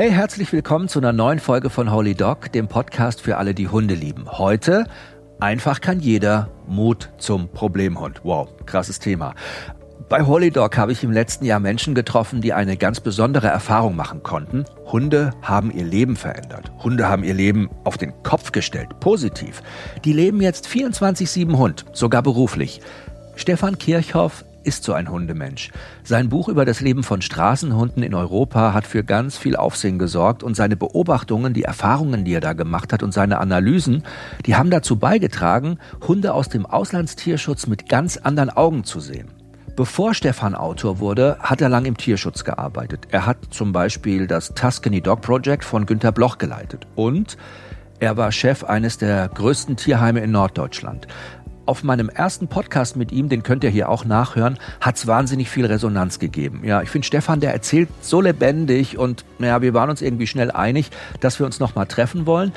Hey, herzlich willkommen zu einer neuen Folge von Holy Dog, dem Podcast für alle, die Hunde lieben. Heute einfach kann jeder Mut zum Problemhund. Wow, krasses Thema. Bei Holy Dog habe ich im letzten Jahr Menschen getroffen, die eine ganz besondere Erfahrung machen konnten. Hunde haben ihr Leben verändert. Hunde haben ihr Leben auf den Kopf gestellt. Positiv. Die leben jetzt 24-7 Hund, sogar beruflich. Stefan Kirchhoff ist so ein Hundemensch. Sein Buch über das Leben von Straßenhunden in Europa hat für ganz viel Aufsehen gesorgt und seine Beobachtungen, die Erfahrungen, die er da gemacht hat und seine Analysen, die haben dazu beigetragen, Hunde aus dem Auslandstierschutz mit ganz anderen Augen zu sehen. Bevor Stefan Autor wurde, hat er lang im Tierschutz gearbeitet. Er hat zum Beispiel das Tuscany Dog Project von Günter Bloch geleitet. Und er war Chef eines der größten Tierheime in Norddeutschland. Auf meinem ersten Podcast mit ihm, den könnt ihr hier auch nachhören, hat es wahnsinnig viel Resonanz gegeben. Ja, ich finde Stefan, der erzählt so lebendig und naja, wir waren uns irgendwie schnell einig, dass wir uns nochmal treffen wollen.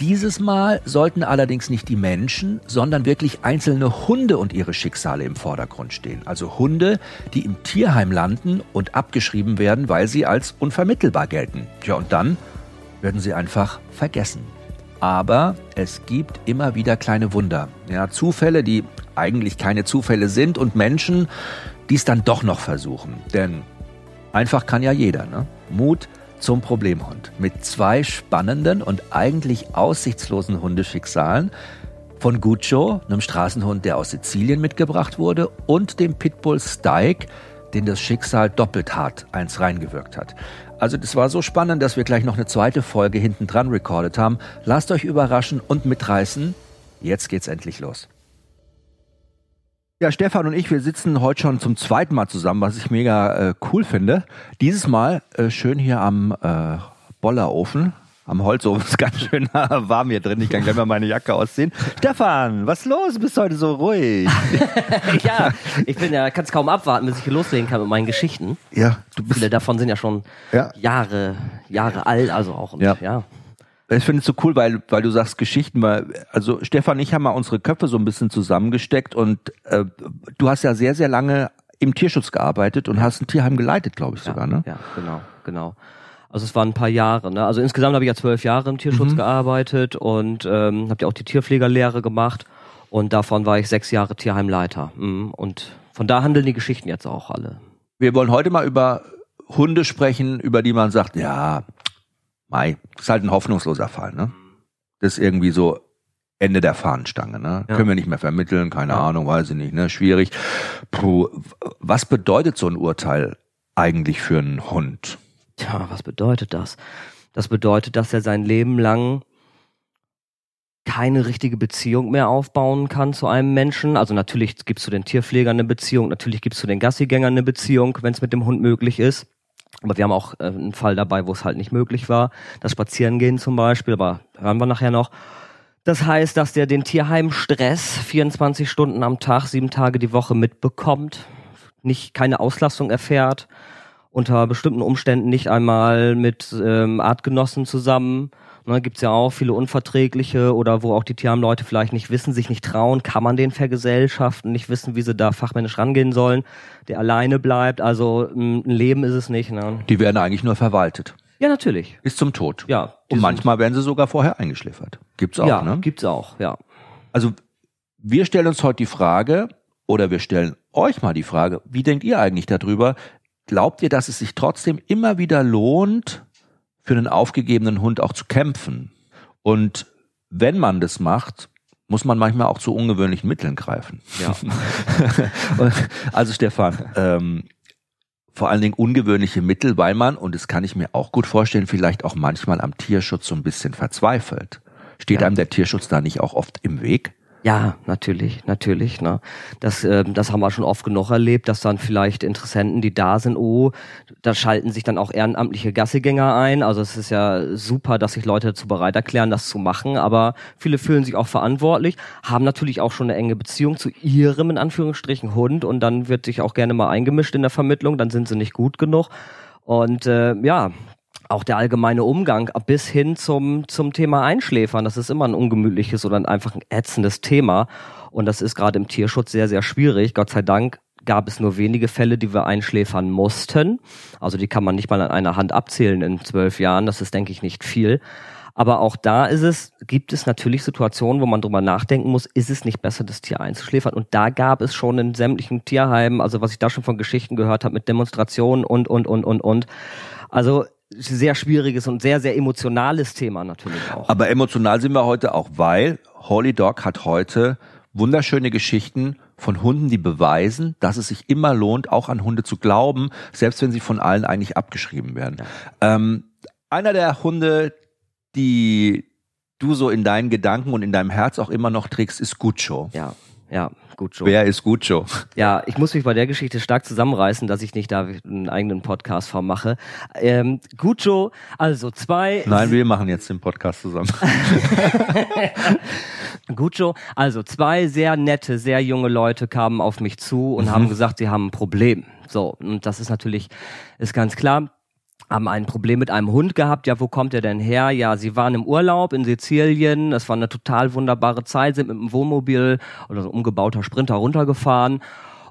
Dieses Mal sollten allerdings nicht die Menschen, sondern wirklich einzelne Hunde und ihre Schicksale im Vordergrund stehen. Also Hunde, die im Tierheim landen und abgeschrieben werden, weil sie als unvermittelbar gelten. Ja, und dann werden sie einfach vergessen. Aber es gibt immer wieder kleine Wunder. Ja, Zufälle, die eigentlich keine Zufälle sind und Menschen, die es dann doch noch versuchen. Denn einfach kann ja jeder. Ne? Mut, zum Problemhund mit zwei spannenden und eigentlich aussichtslosen Hundeschicksalen von Guccio, einem Straßenhund, der aus Sizilien mitgebracht wurde, und dem Pitbull Stike, den das Schicksal doppelt hart eins reingewirkt hat. Also das war so spannend, dass wir gleich noch eine zweite Folge hinten dran recorded haben. Lasst euch überraschen und mitreißen. Jetzt geht's endlich los. Ja, Stefan und ich, wir sitzen heute schon zum zweiten Mal zusammen, was ich mega äh, cool finde. Dieses Mal äh, schön hier am äh, Bollerofen, am Holzofen. Ist ganz schön warm hier drin. Ich kann gleich mal meine Jacke ausziehen. Stefan, was los? Du bist heute so ruhig. ja, ich bin ja, kann es kaum abwarten, bis ich hier loslegen kann mit meinen Geschichten. Ja, du bist. Viele davon sind ja schon Ja. Jahre, Jahre alt, also auch. Und, Ja. ja. Ich finde es so cool, weil, weil du sagst Geschichten, weil, also Stefan und ich haben mal unsere Köpfe so ein bisschen zusammengesteckt und äh, du hast ja sehr, sehr lange im Tierschutz gearbeitet und hast ein Tierheim geleitet, glaube ich sogar, ne? Ja, genau, genau. Also es waren ein paar Jahre. Ne? Also insgesamt habe ich ja zwölf Jahre im Tierschutz Mhm. gearbeitet und ähm, habe ja auch die Tierpflegerlehre gemacht und davon war ich sechs Jahre Tierheimleiter. Mhm. Und von da handeln die Geschichten jetzt auch alle. Wir wollen heute mal über Hunde sprechen, über die man sagt, ja, Mai, ist halt ein hoffnungsloser Fall, ne? Das ist irgendwie so Ende der Fahnenstange, ne? Ja. Können wir nicht mehr vermitteln, keine Ja. Ahnung, weiß ich nicht, ne? Schwierig. Puh, was bedeutet so ein Urteil eigentlich für einen Hund? Tja, was bedeutet das? Das bedeutet, dass er sein Leben lang keine richtige Beziehung mehr aufbauen kann zu einem Menschen. Also natürlich gibt's zu den Tierpflegern eine Beziehung, natürlich gibt's zu den Gassigängern eine Beziehung, wenn es mit dem Hund möglich ist. Aber wir haben auch äh, einen Fall dabei, wo es halt nicht möglich war. Das Spazierengehen zum Beispiel, aber hören wir nachher noch. Das heißt, dass der den Tierheimstress 24 Stunden am Tag, sieben Tage die Woche mitbekommt, nicht keine Auslastung erfährt, unter bestimmten Umständen nicht einmal mit ähm, Artgenossen zusammen. Ne, gibt's ja auch viele unverträgliche oder wo auch die Tierheimleute vielleicht nicht wissen, sich nicht trauen, kann man den vergesellschaften, nicht wissen, wie sie da fachmännisch rangehen sollen, der alleine bleibt. Also ein Leben ist es nicht. Ne? Die werden eigentlich nur verwaltet. Ja, natürlich. Bis zum Tod. Ja. Und manchmal werden sie sogar vorher eingeschläfert. Gibt's auch, ja, ne? gibt's auch, ja. Also wir stellen uns heute die Frage, oder wir stellen euch mal die Frage, wie denkt ihr eigentlich darüber? Glaubt ihr, dass es sich trotzdem immer wieder lohnt, für einen aufgegebenen Hund auch zu kämpfen? Und wenn man das macht, muss man manchmal auch zu ungewöhnlichen Mitteln greifen. Ja. Also Stefan, ähm, vor allen Dingen ungewöhnliche Mittel, weil man, und das kann ich mir auch gut vorstellen, vielleicht auch manchmal am Tierschutz so ein bisschen verzweifelt. Steht Ja. einem der Tierschutz da nicht auch oft im Weg? Ja, natürlich, natürlich. Ne? Das, ähm, das haben wir schon oft genug erlebt, dass dann vielleicht Interessenten, die da sind, oh, da schalten sich dann auch ehrenamtliche Gassigänger ein. Also es ist ja super, dass sich Leute dazu bereit erklären, das zu machen. Aber viele fühlen sich auch verantwortlich, haben natürlich auch schon eine enge Beziehung zu ihrem, in Anführungsstrichen, Hund. Und dann wird sich auch gerne mal eingemischt in der Vermittlung. Dann sind sie nicht gut genug. Und äh, ja, auch der allgemeine Umgang bis hin zum, zum Thema Einschläfern, das ist immer ein ungemütliches oder ein einfach ein ätzendes Thema. Und das ist gerade im Tierschutz sehr, sehr schwierig. Gott sei Dank gab es nur wenige Fälle, die wir einschläfern mussten. Also die kann man nicht mal an einer Hand abzählen in zwölf Jahren. Das ist, denke ich, nicht viel. Aber auch da ist es, gibt es natürlich Situationen, wo man drüber nachdenken muss, ist es nicht besser, das Tier einzuschläfern? Und da gab es schon in sämtlichen Tierheimen, also was ich da schon von Geschichten gehört habe mit Demonstrationen und, und, und, und, und. Also sehr schwieriges und sehr, sehr emotionales Thema natürlich auch. Aber emotional sind wir heute auch, weil Holy Dog hat heute wunderschöne Geschichten von Hunden, die beweisen, dass es sich immer lohnt, auch an Hunde zu glauben, selbst wenn sie von allen eigentlich abgeschrieben werden. Ja. Ähm, einer der Hunde, die du so in deinen Gedanken und in deinem Herz auch immer noch trägst, ist Guccio. Ja, ja, Guccio. Wer ist Guccio? Ja, ich muss mich bei der Geschichte stark zusammenreißen, dass ich nicht da einen eigenen Podcast vom mache. Ähm, Guccio, also zwei. Nein, wir machen jetzt den Podcast zusammen. Guccio, also zwei sehr nette, sehr junge Leute kamen auf mich zu und mhm. haben gesagt, sie haben ein Problem. So, und das ist natürlich, ist ganz klar haben ein Problem mit einem Hund gehabt. Ja, wo kommt er denn her? Ja, sie waren im Urlaub in Sizilien. Das war eine total wunderbare Zeit, sind mit einem Wohnmobil oder so umgebauter Sprinter runtergefahren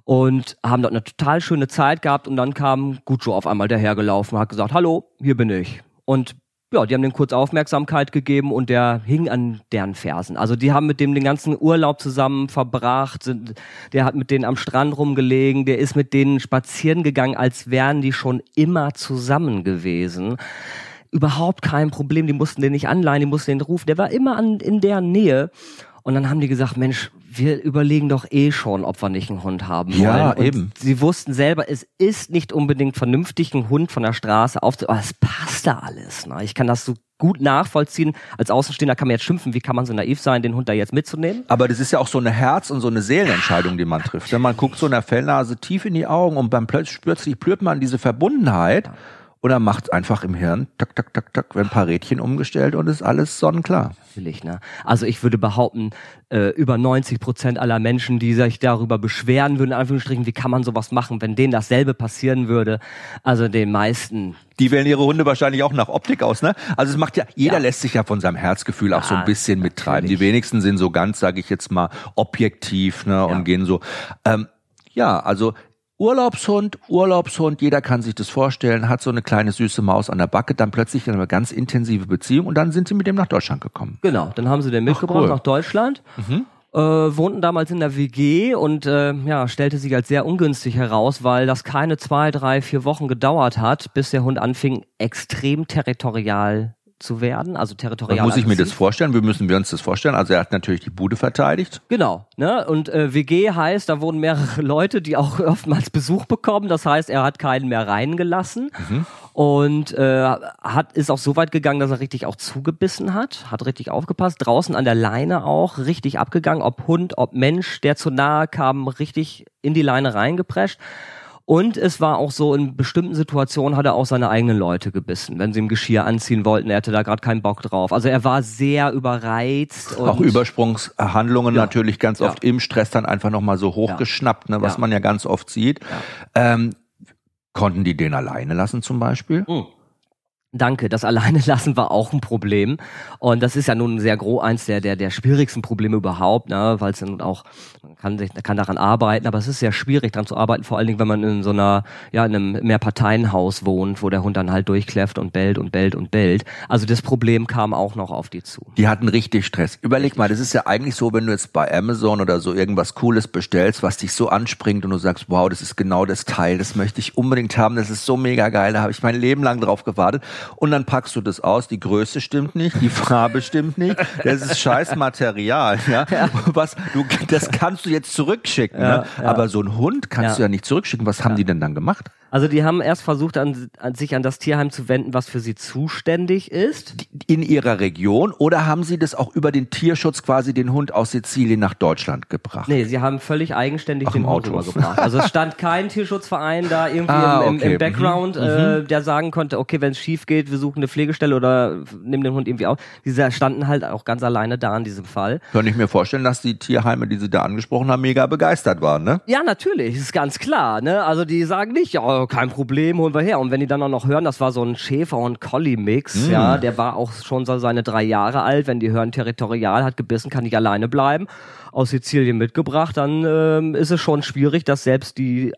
und haben dort eine total schöne Zeit gehabt. Und dann kam Guccio auf einmal dahergelaufen und hat gesagt, hallo, hier bin ich. Und ja, die haben dem kurz Aufmerksamkeit gegeben und der hing an deren Fersen. Also die haben mit dem den ganzen Urlaub zusammen verbracht, sind, der hat mit denen am Strand rumgelegen, der ist mit denen spazieren gegangen, als wären die schon immer zusammen gewesen. Überhaupt kein Problem, die mussten den nicht anleihen, die mussten den rufen, der war immer an, in deren Nähe. Und dann haben die gesagt, Mensch, wir überlegen doch eh schon, ob wir nicht einen Hund haben wollen. Ja, und eben. Sie wussten selber, es ist nicht unbedingt vernünftig, einen Hund von der Straße aufzu... Aber es passt da alles. Ne? Ich kann das so gut nachvollziehen. Als Außenstehender kann man jetzt schimpfen, wie kann man so naiv sein, den Hund da jetzt mitzunehmen? Aber das ist ja auch so eine Herz- und so eine Seelenentscheidung, die man trifft. Wenn man guckt so einer Fellnase tief in die Augen und beim plötzlich spürt man diese Verbundenheit. Ja oder macht einfach im Hirn, tak, tak, tak, tak, werden ein paar Rädchen umgestellt und ist alles sonnenklar. Natürlich, ne? Also ich würde behaupten, äh, über 90 Prozent aller Menschen, die sich darüber beschweren würden, in Anführungsstrichen, wie kann man sowas machen, wenn denen dasselbe passieren würde, also den meisten. Die wählen ihre Hunde wahrscheinlich auch nach Optik aus, ne? Also es macht ja, jeder ja. lässt sich ja von seinem Herzgefühl auch ja, so ein bisschen mittreiben. Die wenigsten sind so ganz, sage ich jetzt mal, objektiv, ne? Ja. Und gehen so. Ähm, ja, also Urlaubshund, Urlaubshund, jeder kann sich das vorstellen, hat so eine kleine süße Maus an der Backe, dann plötzlich eine ganz intensive Beziehung und dann sind sie mit dem nach Deutschland gekommen. Genau, dann haben sie den mitgebracht cool. nach Deutschland. Mhm. Äh, wohnten damals in der WG und äh, ja, stellte sich als sehr ungünstig heraus, weil das keine zwei, drei, vier Wochen gedauert hat, bis der Hund anfing, extrem territorial zu werden, also territorial. Muss ich mir das vorstellen? Wie müssen wir uns das vorstellen? Also er hat natürlich die Bude verteidigt. Genau, ne? Und äh, WG heißt, da wohnen mehrere Leute, die auch oftmals Besuch bekommen. Das heißt, er hat keinen mehr reingelassen mhm. und äh, hat ist auch so weit gegangen, dass er richtig auch zugebissen hat, hat richtig aufgepasst. Draußen an der Leine auch richtig abgegangen, ob Hund, ob Mensch, der zu nahe kam, richtig in die Leine reingeprescht. Und es war auch so, in bestimmten Situationen hat er auch seine eigenen Leute gebissen. Wenn sie ihm Geschirr anziehen wollten, er hatte da gerade keinen Bock drauf. Also er war sehr überreizt. auch Übersprungshandlungen ja. natürlich ganz oft ja. im Stress dann einfach nochmal so hochgeschnappt, ne, was man ja ganz oft sieht. Ähm, konnten die den alleine lassen zum Beispiel? Mhm. Danke, das alleine lassen war auch ein Problem. Und das ist ja nun sehr groß eins der, der, der schwierigsten Probleme überhaupt, ne? weil es dann auch, man kann, sich, kann daran arbeiten, aber es ist sehr schwierig daran zu arbeiten, vor allen Dingen, wenn man in so einer, ja, in einem Mehrparteienhaus wohnt, wo der Hund dann halt durchkläfft und bellt und bellt und bellt. Also das Problem kam auch noch auf die zu. Die hatten richtig Stress. Überleg richtig. mal, das ist ja eigentlich so, wenn du jetzt bei Amazon oder so irgendwas Cooles bestellst, was dich so anspringt und du sagst, wow, das ist genau das Teil, das möchte ich unbedingt haben, das ist so mega geil, da habe ich mein Leben lang drauf gewartet und dann packst du das aus, die Größe stimmt nicht, die Farbe stimmt nicht, das ist scheiß Material, ja. ja. Was, du, das kannst du jetzt zurückschicken, ja, ne? aber so ein Hund kannst du ja nicht zurückschicken. Was haben die denn dann gemacht? Also die haben erst versucht, an, an, sich an das Tierheim zu wenden, was für sie zuständig ist. In ihrer Region oder haben sie das auch über den Tierschutz quasi den Hund aus Sizilien nach Deutschland gebracht? Nee, sie haben völlig eigenständig Ach, den Hund rübergebracht. Also es stand kein Tierschutzverein da irgendwie ah, im, im, okay. im, Background, mhm. Äh, mhm. der sagen konnte, okay, wenn es schief geht, wir suchen eine Pflegestelle oder nehmen den Hund irgendwie auf. Die standen halt auch ganz alleine da in diesem Fall. Kann ich mir vorstellen, dass die Tierheime, die sie da angesprochen haben, mega begeistert waren, ne? Ja, natürlich, ist ganz klar. Ne? Also die sagen nicht, ja, ja, kein Problem, holen wir her. Und wenn die dann auch noch hören, das war so ein Schäfer- und Collie-Mix, mm. ja, der war auch schon so seine drei Jahre alt. Wenn die hören, territorial hat gebissen, kann ich alleine bleiben, aus Sizilien mitgebracht, dann ähm, ist es schon schwierig, dass selbst die äh,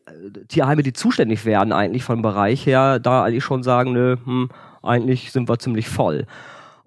Tierheime, die zuständig werden, eigentlich vom Bereich her, da eigentlich schon sagen, nö, hm, eigentlich sind wir ziemlich voll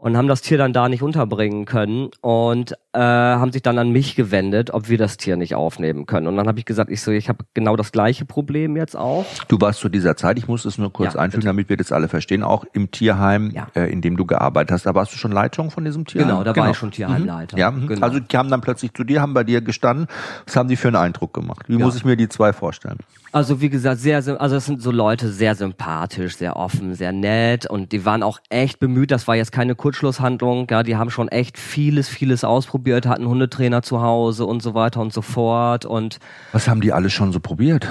und haben das Tier dann da nicht unterbringen können und äh, haben sich dann an mich gewendet, ob wir das Tier nicht aufnehmen können. Und dann habe ich gesagt, ich so, ich habe genau das gleiche Problem jetzt auch. Du warst zu dieser Zeit, ich muss es nur kurz ja, einfügen, damit wir das alle verstehen, auch im Tierheim, ja. äh, in dem du gearbeitet hast. Da warst du schon Leitung von diesem Tierheim? Genau, da genau. war ich schon Tierheimleiter. Mhm. Ja, mhm. genau. also die haben dann plötzlich zu dir, haben bei dir gestanden. Was haben die für einen Eindruck gemacht? Wie ja. muss ich mir die zwei vorstellen? Also wie gesagt, sehr, also es sind so Leute sehr sympathisch, sehr offen, sehr nett und die waren auch echt bemüht. Das war jetzt keine Kurzschlusshandlung. Ja, die haben schon echt vieles, vieles ausprobiert, hatten Hundetrainer zu Hause und so weiter und so fort. Und was haben die alles schon so probiert?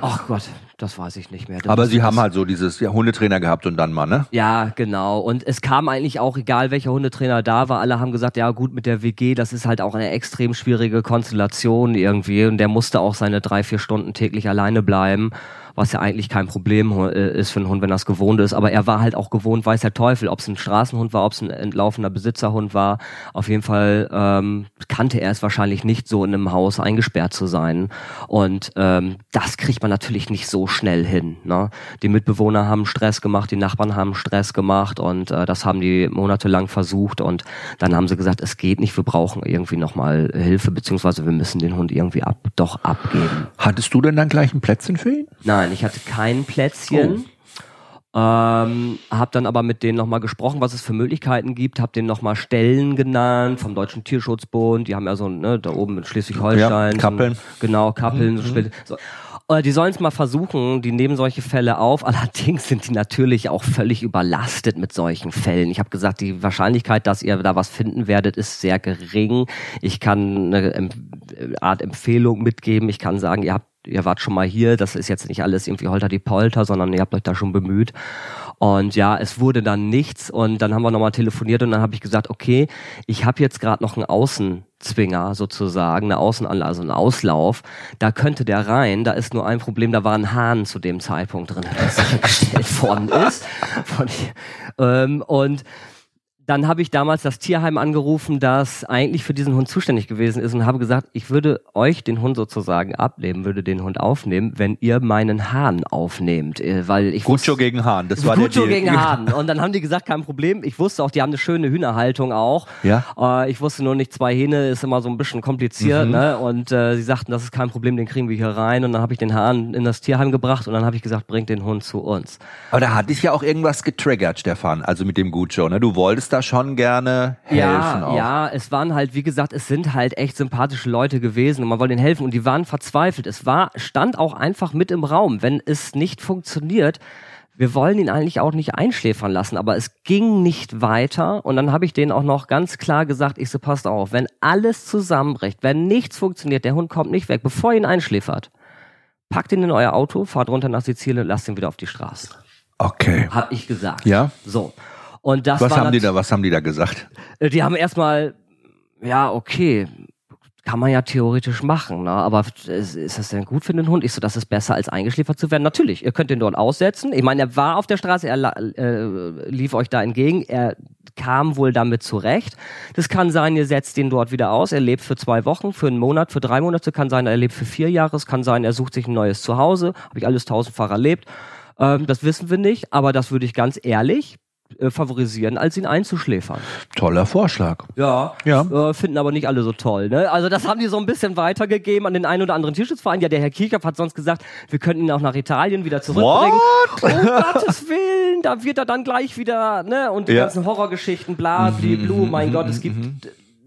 Ach Gott, das weiß ich nicht mehr. Das Aber sie haben halt so dieses ja, Hundetrainer gehabt und dann mal, ne? Ja, genau. Und es kam eigentlich auch, egal welcher Hundetrainer da war, alle haben gesagt, ja gut, mit der WG, das ist halt auch eine extrem schwierige Konstellation irgendwie. Und der musste auch seine drei, vier Stunden täglich alleine bleiben was ja eigentlich kein Problem äh, ist für einen Hund, wenn das gewohnt ist. Aber er war halt auch gewohnt, weiß der Teufel, ob es ein Straßenhund war, ob es ein entlaufender Besitzerhund war. Auf jeden Fall ähm, kannte er es wahrscheinlich nicht, so in einem Haus eingesperrt zu sein. Und ähm, das kriegt man natürlich nicht so schnell hin. Ne? Die Mitbewohner haben Stress gemacht, die Nachbarn haben Stress gemacht und äh, das haben die monatelang versucht und dann haben sie gesagt, es geht nicht, wir brauchen irgendwie nochmal Hilfe, beziehungsweise wir müssen den Hund irgendwie ab, doch abgeben. Hattest du denn dann gleich ein Plätzchen für ihn? Nein. Nein, ich hatte kein Plätzchen. Oh. Ähm, habe dann aber mit denen nochmal gesprochen, was es für Möglichkeiten gibt, habe denen nochmal Stellen genannt vom Deutschen Tierschutzbund, die haben ja so, ne, da oben in Schleswig-Holstein. Ja, Kappeln. Genau, Kappeln. Mhm. So, die sollen es mal versuchen, die nehmen solche Fälle auf. Allerdings sind die natürlich auch völlig überlastet mit solchen Fällen. Ich habe gesagt, die Wahrscheinlichkeit, dass ihr da was finden werdet, ist sehr gering. Ich kann eine Art Empfehlung mitgeben. Ich kann sagen, ihr habt ihr wart schon mal hier, das ist jetzt nicht alles irgendwie holter die Polter, sondern ihr habt euch da schon bemüht. Und ja, es wurde dann nichts und dann haben wir nochmal telefoniert und dann habe ich gesagt, okay, ich habe jetzt gerade noch einen Außenzwinger sozusagen, eine Außenanlage, also einen Auslauf. Da könnte der rein, da ist nur ein Problem, da war ein Hahn zu dem Zeitpunkt drin, der sichergestellt worden ist. Ähm, und dann habe ich damals das Tierheim angerufen, das eigentlich für diesen Hund zuständig gewesen ist und habe gesagt, ich würde euch den Hund sozusagen abnehmen, würde den Hund aufnehmen, wenn ihr meinen Hahn aufnehmt, äh, weil ich Guccio gegen Hahn, das war Guccio der Deal. gegen Hahn und dann haben die gesagt, kein Problem. Ich wusste auch, die haben eine schöne Hühnerhaltung auch. Ja. Äh, ich wusste nur nicht, zwei Hähne ist immer so ein bisschen kompliziert, mhm. ne? Und äh, sie sagten, das ist kein Problem, den kriegen wir hier rein und dann habe ich den Hahn in das Tierheim gebracht und dann habe ich gesagt, bringt den Hund zu uns. Aber da hatte ich ja auch irgendwas getriggert, Stefan, also mit dem Guccio, ne? Du wolltest da schon gerne helfen. Ja, auch. ja, es waren halt, wie gesagt, es sind halt echt sympathische Leute gewesen und man wollte ihnen helfen und die waren verzweifelt. Es war, stand auch einfach mit im Raum. Wenn es nicht funktioniert, wir wollen ihn eigentlich auch nicht einschläfern lassen, aber es ging nicht weiter. Und dann habe ich denen auch noch ganz klar gesagt, ich so, passt auf, wenn alles zusammenbricht, wenn nichts funktioniert, der Hund kommt nicht weg, bevor ihr ihn einschläfert, packt ihn in euer Auto, fahrt runter nach Sizilien, lasst ihn wieder auf die Straße. Okay. Hab ich gesagt. Ja. So. Und das was haben die da, was haben die da gesagt? Äh, die haben erstmal, ja, okay, kann man ja theoretisch machen, ne? aber ist, ist das denn gut für den Hund? Ich so, das ist besser als eingeschläfert zu werden. Natürlich, ihr könnt den dort aussetzen. Ich meine, er war auf der Straße, er äh, lief euch da entgegen, er kam wohl damit zurecht. Das kann sein, ihr setzt ihn dort wieder aus, er lebt für zwei Wochen, für einen Monat, für drei Monate, kann sein, er lebt für vier Jahre, es kann sein, er sucht sich ein neues Zuhause, habe ich alles tausendfach erlebt. Ähm, das wissen wir nicht, aber das würde ich ganz ehrlich äh, favorisieren, als ihn einzuschläfern. Toller Vorschlag. Ja, ja. Äh, finden aber nicht alle so toll. Ne? Also das haben die so ein bisschen weitergegeben an den einen oder anderen Tierschutzverein. Ja, der Herr Kirchhoff hat sonst gesagt, wir könnten ihn auch nach Italien wieder zurückbringen. What? Oh Gottes Willen, da wird er dann gleich wieder, ne? Und die ja. ganzen Horrorgeschichten, bla, bli, blu, mein mhm, Gott, es gibt mhm.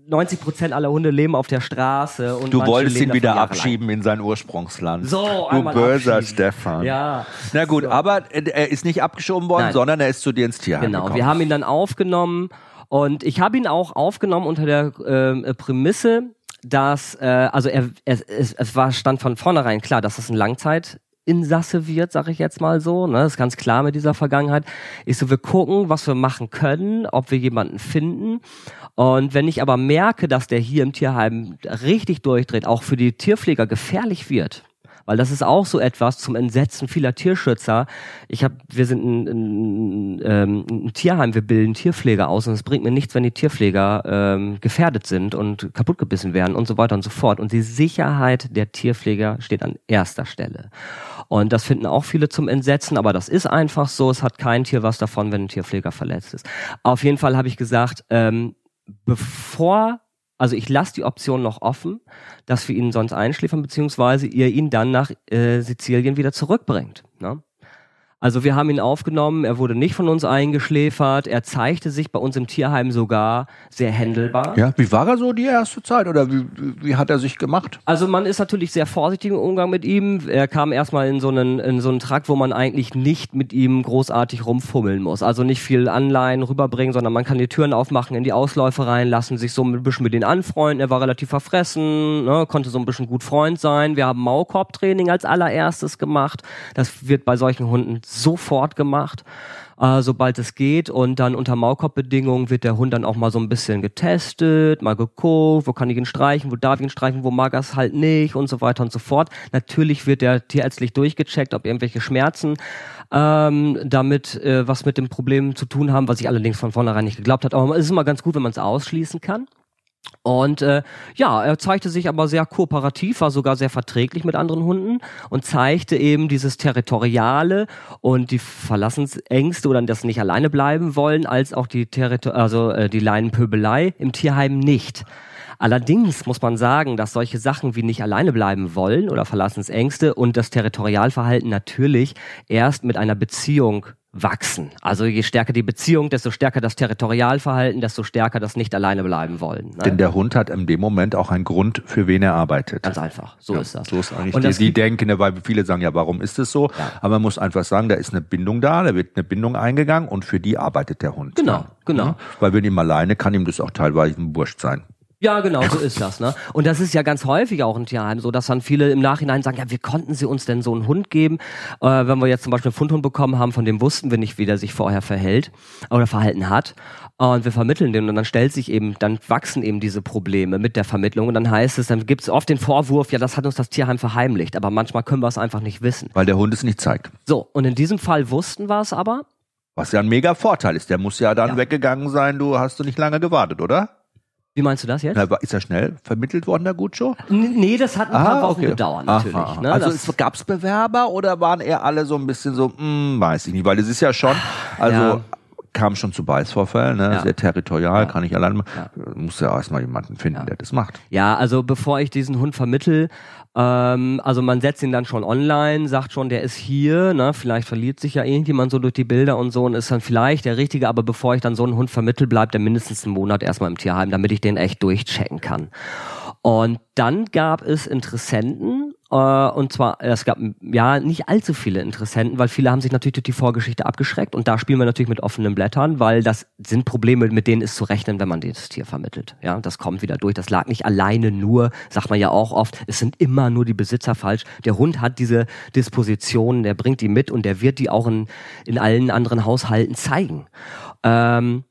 90 Prozent aller Hunde leben auf der Straße. Und du wolltest ihn wieder abschieben in sein Ursprungsland. So, du böser abschieben. Stefan. Ja. Na gut, so. aber er ist nicht abgeschoben worden, Nein. sondern er ist zu dir ins Tierheim Genau, gekommen. wir haben ihn dann aufgenommen und ich habe ihn auch aufgenommen unter der äh, Prämisse, dass äh, also er, er es, es war stand von vornherein klar, dass das ein Langzeit Insasse wird, sag ich jetzt mal so. Ne? Das ist ganz klar mit dieser Vergangenheit. Ich so, wir gucken, was wir machen können, ob wir jemanden finden. Und wenn ich aber merke, dass der hier im Tierheim richtig durchdreht, auch für die Tierpfleger gefährlich wird, Weil das ist auch so etwas zum Entsetzen vieler Tierschützer. Ich habe, wir sind ein, ein, ähm, ein, Tierheim, wir bilden Tierpfleger aus und es bringt mir nichts, wenn die Tierpfleger ähm, gefährdet sind und kaputtgebissen werden und so weiter und so fort. Und die Sicherheit der Tierpfleger steht an erster Stelle. Und das finden auch viele zum Entsetzen, aber das ist einfach so. Es hat kein Tier was davon, wenn ein Tierpfleger verletzt ist. Auf jeden Fall habe ich gesagt, ähm, bevor also ich lasse die Option noch offen, dass wir ihn sonst einschläfern, beziehungsweise ihr ihn dann nach äh, Sizilien wieder zurückbringt. Ne? Also wir haben ihn aufgenommen, er wurde nicht von uns eingeschläfert, er zeigte sich bei uns im Tierheim sogar sehr händelbar. Ja, wie war er so die erste Zeit oder wie, wie hat er sich gemacht? Also man ist natürlich sehr vorsichtig im Umgang mit ihm. Er kam erstmal in so einen, in so einen Trakt, wo man eigentlich nicht mit ihm großartig rumfummeln muss. Also nicht viel Anleihen rüberbringen, sondern man kann die Türen aufmachen, in die Ausläufe reinlassen, sich so ein bisschen mit ihm anfreunden. Er war relativ verfressen, ne, konnte so ein bisschen gut Freund sein. Wir haben Maulkorbtraining als allererstes gemacht. Das wird bei solchen Hunden sofort gemacht, äh, sobald es geht. Und dann unter Maulkorbbedingungen wird der Hund dann auch mal so ein bisschen getestet, mal geguckt, wo kann ich ihn streichen, wo darf ich ihn streichen, wo mag er es halt nicht und so weiter und so fort. Natürlich wird der tierärztlich durchgecheckt, ob irgendwelche Schmerzen ähm, damit äh, was mit dem Problem zu tun haben, was ich allerdings von vornherein nicht geglaubt hat. Aber es ist immer ganz gut, wenn man es ausschließen kann. Und äh, ja, er zeigte sich aber sehr kooperativ, war sogar sehr verträglich mit anderen Hunden und zeigte eben dieses Territoriale und die Verlassensängste oder das nicht alleine bleiben wollen, als auch die Territor also äh, die Leinenpöbelei im Tierheim nicht. Allerdings muss man sagen, dass solche Sachen wie nicht alleine bleiben wollen oder Verlassensängste und das Territorialverhalten natürlich erst mit einer Beziehung wachsen. Also je stärker die Beziehung, desto stärker das Territorialverhalten, desto stärker das nicht alleine bleiben wollen. Ne? Denn der Hund hat in dem Moment auch einen Grund, für wen er arbeitet. Ganz einfach, so ja, ist das. So ist eigentlich und die, die denken, weil viele sagen, ja, warum ist es so? Ja. Aber man muss einfach sagen, da ist eine Bindung da, da wird eine Bindung eingegangen und für die arbeitet der Hund. Genau, ja. genau. Ja? Weil wenn ihm alleine, kann ihm das auch teilweise ein Wurscht sein. Ja, genau, so ist das. Ne? Und das ist ja ganz häufig auch ein Tierheim so, dass dann viele im Nachhinein sagen, ja, wie konnten sie uns denn so einen Hund geben? Äh, wenn wir jetzt zum Beispiel einen Fundhund bekommen haben, von dem wussten wir nicht, wie der sich vorher verhält oder verhalten hat. Und wir vermitteln den und dann stellt sich eben, dann wachsen eben diese Probleme mit der Vermittlung und dann heißt es, dann gibt es oft den Vorwurf, ja, das hat uns das Tierheim verheimlicht, aber manchmal können wir es einfach nicht wissen. Weil der Hund es nicht zeigt. So, und in diesem Fall wussten wir es aber. Was ja ein mega Vorteil ist. Der muss ja dann ja. weggegangen sein, du hast du nicht lange gewartet, oder? Wie meinst du das jetzt? Na, ist er schnell vermittelt worden, der Gutschow? Nee, das hat ein paar Wochen okay. gedauert natürlich. Aha. Ne? Also es, gab's Bewerber oder waren eher alle so ein bisschen so, hm, weiß ich nicht, weil es ist ja schon, also ja. kam schon zu Beißvorfällen, ne? Ja. sehr territorial, ja. kann ich allein, ja. muss ja erstmal jemanden finden, der das macht. Ja, also bevor ich diesen Hund vermittel, ähm, also man setzt ihn dann schon online, sagt schon, der ist hier, ne? vielleicht verliert sich ja irgendjemand so durch die Bilder und so und ist dann vielleicht der Richtige, aber bevor ich dann so einen Hund vermittel, bleibt er mindestens einen Monat erstmal im Tierheim, damit ich den echt durchchecken kann. Und dann gab es Interessenten, und zwar, es gab ja nicht allzu viele Interessenten, weil viele haben sich natürlich durch die Vorgeschichte abgeschreckt und da spielen wir natürlich mit offenen Blättern, weil das sind Probleme, mit denen ist zu rechnen, wenn man das Tier vermittelt. Ja, das kommt wieder durch. Das lag nicht alleine nur, sagt man ja auch oft, es sind immer nur die Besitzer falsch. Der Hund hat diese Disposition, der bringt die mit und der wird die auch in, in allen anderen Haushalten zeigen. Ähm,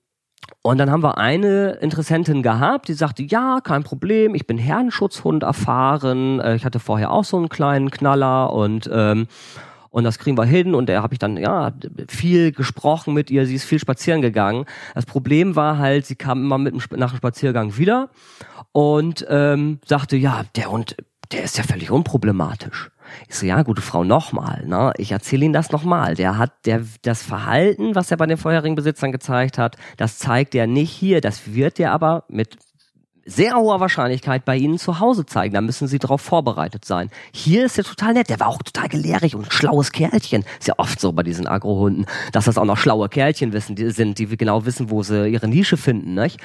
und dann haben wir eine Interessentin gehabt, die sagte, ja, kein Problem, ich bin Herrenschutzhund erfahren, äh, ich hatte vorher auch so einen kleinen Knaller und ähm, und das kriegen wir hin und da habe ich dann ja viel gesprochen mit ihr, sie ist viel spazieren gegangen. Das Problem war halt, sie kam immer mit nach dem Spaziergang wieder und ähm, sagte, ja, der Hund, der ist ja völlig unproblematisch. Ich so, ja, gute Frau, nochmal, ne? Ich erzähle Ihnen das nochmal. Der hat, der, das Verhalten, was er bei den vorherigen Besitzern gezeigt hat, das zeigt er nicht hier. Das wird er aber mit sehr hoher Wahrscheinlichkeit bei Ihnen zu Hause zeigen. Da müssen Sie darauf vorbereitet sein. Hier ist er total nett. Der war auch total gelehrig und ein schlaues Kerlchen. Ist ja oft so bei diesen Agrohunden, dass das auch noch schlaue Kerlchen wissen, die sind, die genau wissen, wo sie ihre Nische finden, nicht?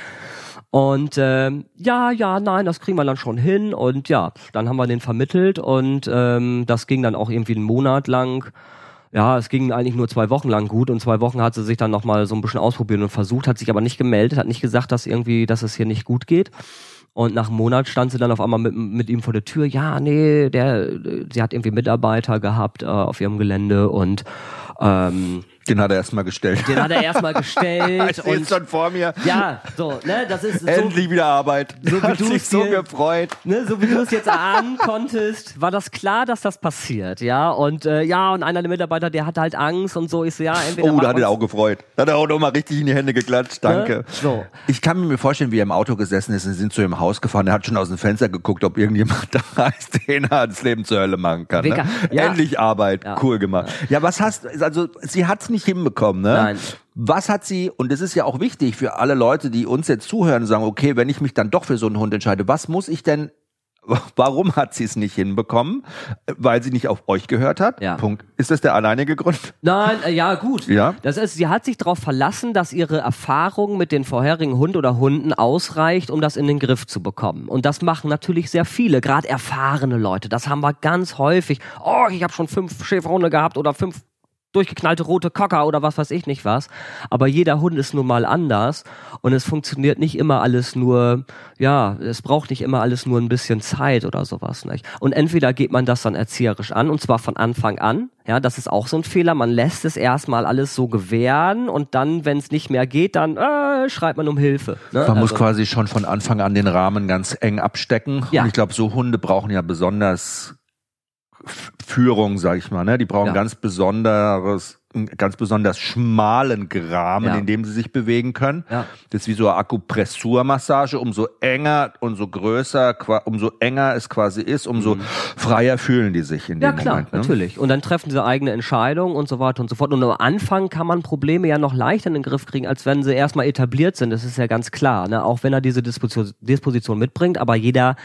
Und ähm, ja, ja, nein, das kriegen wir dann schon hin. Und ja, dann haben wir den vermittelt und ähm, das ging dann auch irgendwie einen Monat lang. Ja, es ging eigentlich nur zwei Wochen lang gut und zwei Wochen hat sie sich dann nochmal so ein bisschen ausprobiert und versucht, hat sich aber nicht gemeldet, hat nicht gesagt, dass irgendwie, dass es hier nicht gut geht. Und nach einem Monat stand sie dann auf einmal mit, mit ihm vor der Tür. Ja, nee, der, sie hat irgendwie Mitarbeiter gehabt äh, auf ihrem Gelände und ähm, Den hat er erstmal gestellt. Den hat er erstmal gestellt. ich und schon vor mir. Ja, so, ne, das ist Endlich so, wieder Arbeit. So hat sich so dir, gefreut. Ne, so wie du es jetzt ahnen konntest, war das klar, dass das passiert, ja. Und äh, ja, und einer der Mitarbeiter, der hatte halt Angst und so. Ich so, ja, entweder. Oh, da hat er auch gefreut. Da hat er auch nochmal richtig in die Hände geklatscht. Danke. Ne? So. Ich kann mir vorstellen, wie er im Auto gesessen ist und sind zu ihm Haus gefahren. Er hat schon aus dem Fenster geguckt, ob irgendjemand da ist, den er das Leben zur Hölle machen kann. Ne? Ja. Endlich Arbeit. Ja. Cool gemacht. Ja, was hast, also sie hat es nicht hinbekommen, ne? Nein. Was hat sie, und das ist ja auch wichtig für alle Leute, die uns jetzt zuhören und sagen, okay, wenn ich mich dann doch für so einen Hund entscheide, was muss ich denn Warum hat sie es nicht hinbekommen? Weil sie nicht auf euch gehört hat? Ja. Punkt. Ist das der alleinige Grund? Nein, äh, ja, gut. Ja. Das ist, sie hat sich darauf verlassen, dass ihre Erfahrung mit den vorherigen Hund oder Hunden ausreicht, um das in den Griff zu bekommen. Und das machen natürlich sehr viele, gerade erfahrene Leute. Das haben wir ganz häufig. Oh, ich habe schon fünf Schäferhunde gehabt oder fünf durchgeknallte rote Cocker oder was weiß ich nicht was. Aber jeder Hund ist nun mal anders und es funktioniert nicht immer alles nur, ja, es braucht nicht immer alles nur ein bisschen Zeit oder sowas. Nicht? Und entweder geht man das dann erzieherisch an und zwar von Anfang an. Ja, das ist auch so ein Fehler. Man lässt es erstmal alles so gewähren und dann, wenn es nicht mehr geht, dann äh, schreit man um Hilfe. Ne? Man also, muss quasi schon von Anfang an den Rahmen ganz eng abstecken. Ja. Und ich glaube, so Hunde brauchen ja besonders Führung, sag ich mal. Ne? Die brauchen ja. ganz besonderes ganz besonders schmalen Rahmen, ja. in dem sie sich bewegen können. Ja. Das ist wie so eine Akupressurmassage. Umso enger, umso größer, umso enger es quasi ist, umso mhm. freier fühlen die sich in ja, dem klar, Moment. Ne? natürlich. Und dann treffen sie eigene Entscheidungen und so weiter und so fort. Und am Anfang kann man Probleme ja noch leichter in den Griff kriegen, als wenn sie erstmal etabliert sind. Das ist ja ganz klar. Ne? Auch wenn er diese Disposition, Disposition mitbringt, aber jeder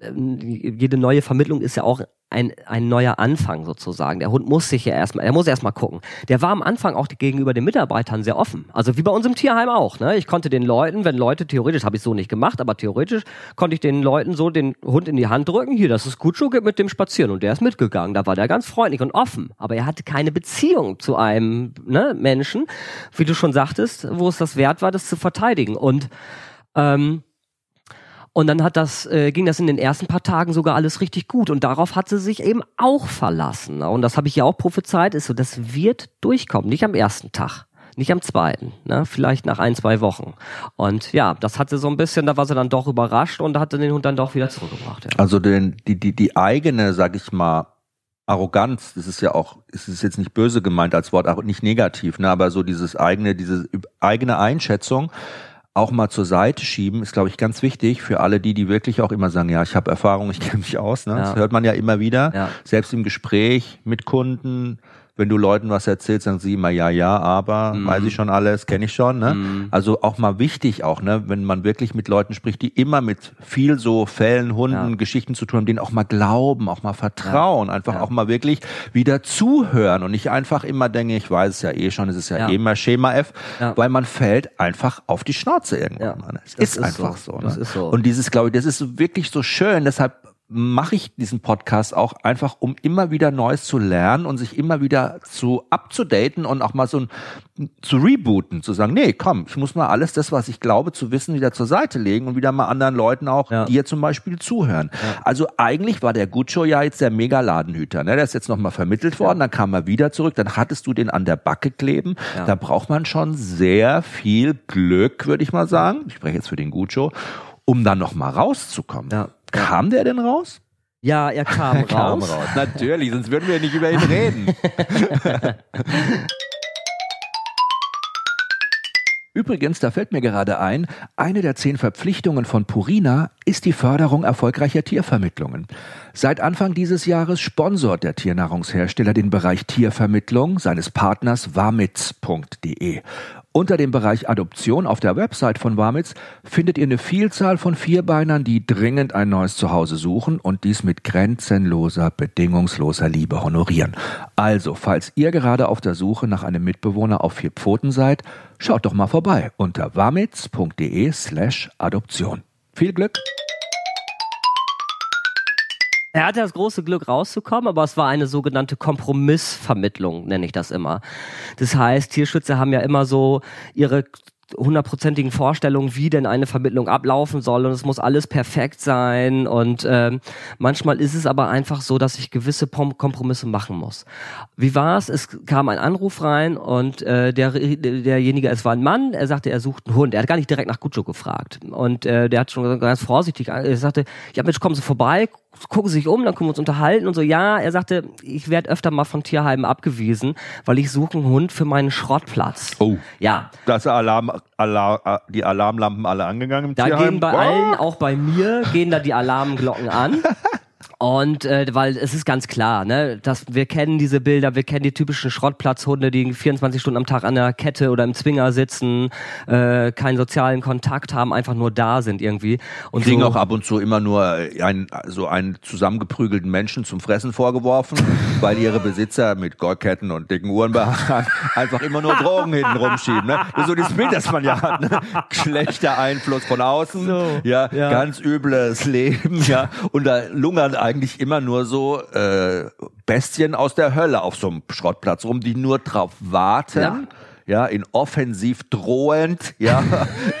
ähm, jede neue Vermittlung ist ja auch ein, ein neuer Anfang sozusagen. Der Hund muss sich ja erstmal, er muss erstmal gucken. Der war am Anfang auch gegenüber den Mitarbeitern sehr offen. Also wie bei uns im Tierheim auch. Ne? Ich konnte den Leuten, wenn Leute theoretisch, habe ich so nicht gemacht, aber theoretisch konnte ich den Leuten so den Hund in die Hand drücken. Hier, das ist Gutschuh, geht mit dem spazieren. Und der ist mitgegangen. Da war der ganz freundlich und offen. Aber er hatte keine Beziehung zu einem ne, Menschen, wie du schon sagtest, wo es das wert war, das zu verteidigen. Und ähm, und dann hat das, äh, ging das in den ersten paar Tagen sogar alles richtig gut. Und darauf hat sie sich eben auch verlassen. Und das habe ich ja auch prophezeit, ist so, das wird durchkommen. Nicht am ersten Tag. Nicht am zweiten, ne? vielleicht nach ein, zwei Wochen. Und ja, das hatte so ein bisschen, da war sie dann doch überrascht und hatte den Hund dann doch wieder zurückgebracht. Ja. Also den, die, die, die eigene, sag ich mal, Arroganz, das ist ja auch, es ist jetzt nicht böse gemeint als Wort, nicht negativ, ne, aber so dieses eigene, diese eigene Einschätzung, auch mal zur Seite schieben, ist, glaube ich, ganz wichtig für alle die, die wirklich auch immer sagen, ja, ich habe Erfahrung, ich kenne mich aus. Ne? Ja. Das hört man ja immer wieder, ja. selbst im Gespräch mit Kunden, wenn du Leuten was erzählst, sagen sie immer ja, ja, aber mhm. weiß ich schon alles, kenne ich schon. Ne? Mhm. Also auch mal wichtig auch, ne, wenn man wirklich mit Leuten spricht, die immer mit viel so Fällen, Hunden, ja. Geschichten zu tun haben, denen auch mal glauben, auch mal vertrauen, ja. einfach ja. auch mal wirklich wieder zuhören und nicht einfach immer denken, ich weiß es ja eh schon, es ist ja, eh immer Schema F, weil man fällt einfach auf die Schnauze irgendwann. Ja. Es ist, ist, einfach so. so ne? das ist so. Und dieses, glaube ich, das ist wirklich so schön. Deshalb mache ich diesen Podcast auch einfach, um immer wieder Neues zu lernen und sich immer wieder zu upzudaten und auch mal so ein, zu rebooten, zu sagen, nee, komm, ich muss mal alles das, was ich glaube zu wissen, wieder zur Seite legen und wieder mal anderen Leuten auch, ja. dir zum Beispiel zuhören. Ja. Also eigentlich war der Guccio ja jetzt der Mega-Ladenhüter, ne? Der ist jetzt nochmal vermittelt worden, ja. dann kam er wieder zurück, dann hattest du den an der Backe kleben. Da braucht man schon sehr viel Glück, würde ich mal sagen. Ich spreche jetzt für den Guccio, um dann nochmal rauszukommen. Ja. Kam der denn raus? Ja, er kam, er kam raus. raus. Natürlich, sonst würden wir nicht über ihn reden. Übrigens, da fällt mir gerade ein, eine der zehn Verpflichtungen von Purina ist die Förderung erfolgreicher Tiervermittlungen. Seit Anfang dieses Jahres sponsort der Tiernahrungshersteller den Bereich Tiervermittlung seines Partners wamitz.de. Unter dem Bereich Adoption auf der Website von Wamitz findet ihr eine Vielzahl von Vierbeinern, die dringend ein neues Zuhause suchen und dies mit grenzenloser, bedingungsloser Liebe honorieren. Also, falls ihr gerade auf der Suche nach einem Mitbewohner auf vier Pfoten seid, schaut doch mal vorbei unter wamitz.de slash Adoption. Viel Glück! Er hatte das große Glück rauszukommen, aber es war eine sogenannte Kompromissvermittlung, nenne ich das immer. Das heißt, Tierschützer haben ja immer so ihre hundertprozentigen Vorstellungen, wie denn eine Vermittlung ablaufen soll und es muss alles perfekt sein und ähm, manchmal ist es aber einfach so, dass ich gewisse Pom Kompromisse machen muss. Wie war es? Es kam ein Anruf rein und äh, der, derjenige, es war ein Mann, er sagte, er sucht einen Hund. Er hat gar nicht direkt nach Guccio gefragt und äh, der hat schon ganz vorsichtig, er sagte, ja Mensch, kommen Sie vorbei, gucken sich um, dann können wir uns unterhalten und so. Ja, er sagte, ich werde öfter mal von Tierheimen abgewiesen, weil ich suche einen Hund für meinen Schrottplatz. Oh. Ja. Das Alarm, Alarm, die Alarmlampen alle angegangen im da Tierheim? gehen bei oh. allen, auch bei mir, gehen da die Alarmglocken an. Und äh, weil es ist ganz klar, ne, dass wir kennen diese Bilder, wir kennen die typischen Schrottplatzhunde, die 24 Stunden am Tag an der Kette oder im Zwinger sitzen, äh, keinen sozialen Kontakt haben, einfach nur da sind irgendwie. Und kriegen so, auch ab und zu immer nur ein, so einen zusammengeprügelten Menschen zum Fressen vorgeworfen, weil ihre Besitzer mit Goldketten und dicken Uhren einfach immer nur Drogen hinten rumschieben. Ne? Das ist so das Bild, das man ja hat. Ne? Schlechter Einfluss von außen, so, ja, ja, ganz übles Leben, ja, und da lungern eigentlich immer nur so äh, Bestien aus der Hölle auf so einem Schrottplatz rum, die nur drauf warten. Ja ja, in offensiv drohend, ja,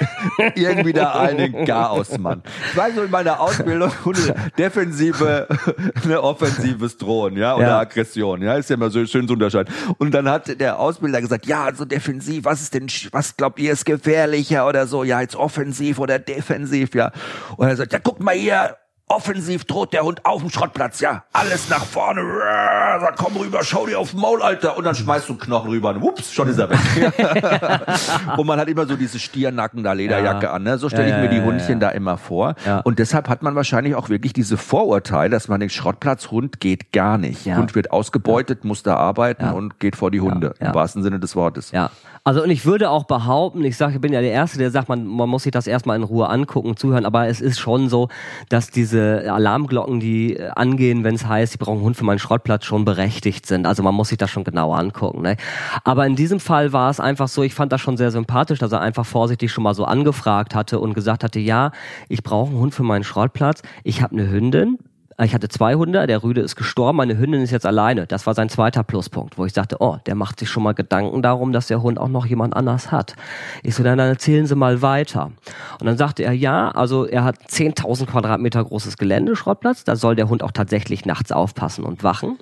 irgendwie da einen Chaosmann. Ich weiß so in meiner Ausbildung, defensive, ne, offensives Drohen, ja, oder ja. Aggression, ja, ist ja immer so schön zu unterscheiden. Und dann hat der Ausbilder gesagt, ja, also defensiv, was ist denn, was glaubt ihr ist gefährlicher oder so, ja, jetzt offensiv oder defensiv, ja. Und er sagt, ja, guck mal hier, Offensiv droht der Hund auf dem Schrottplatz, ja. Alles nach vorne. Da komm rüber, schau dir auf den Maul, Alter. Und dann schmeißt du einen Knochen rüber und wups, schon ist er weg. und man hat immer so diese Stiernacken da Lederjacke ja. an, ne? So stelle ich mir die Hundchen da immer vor. Und deshalb hat man wahrscheinlich auch wirklich diese Vorurteile, dass man denkt, Schrottplatzhund geht gar nicht. Hund wird ausgebeutet, muss da arbeiten und geht vor die Hunde. Im wahrsten Sinne des Wortes. Ja. Also und ich würde auch behaupten, ich sage, ich bin ja der Erste, der sagt, man, man muss sich das erstmal in Ruhe angucken, zuhören, aber es ist schon so, dass diese Alarmglocken, die äh, angehen, wenn es heißt, ich brauche einen Hund für meinen Schrottplatz, schon berechtigt sind. Also man muss sich das schon genau angucken. Ne? Aber in diesem Fall war es einfach so, ich fand das schon sehr sympathisch, dass er einfach vorsichtig schon mal so angefragt hatte und gesagt hatte, ja, ich brauche einen Hund für meinen Schrottplatz, ich habe eine Hündin, ich hatte zwei Hunde, der Rüde ist gestorben, meine Hündin ist jetzt alleine. Das war sein zweiter Pluspunkt, wo ich sagte, oh, der macht sich schon mal Gedanken darum, dass der Hund auch noch jemand anders hat. Ich so, dann, erzählen Sie mal weiter. Und dann sagte er, ja, also er hat 10.000 Quadratmeter großes Gelände, Schrottplatz, da soll der Hund auch tatsächlich nachts aufpassen und wachen.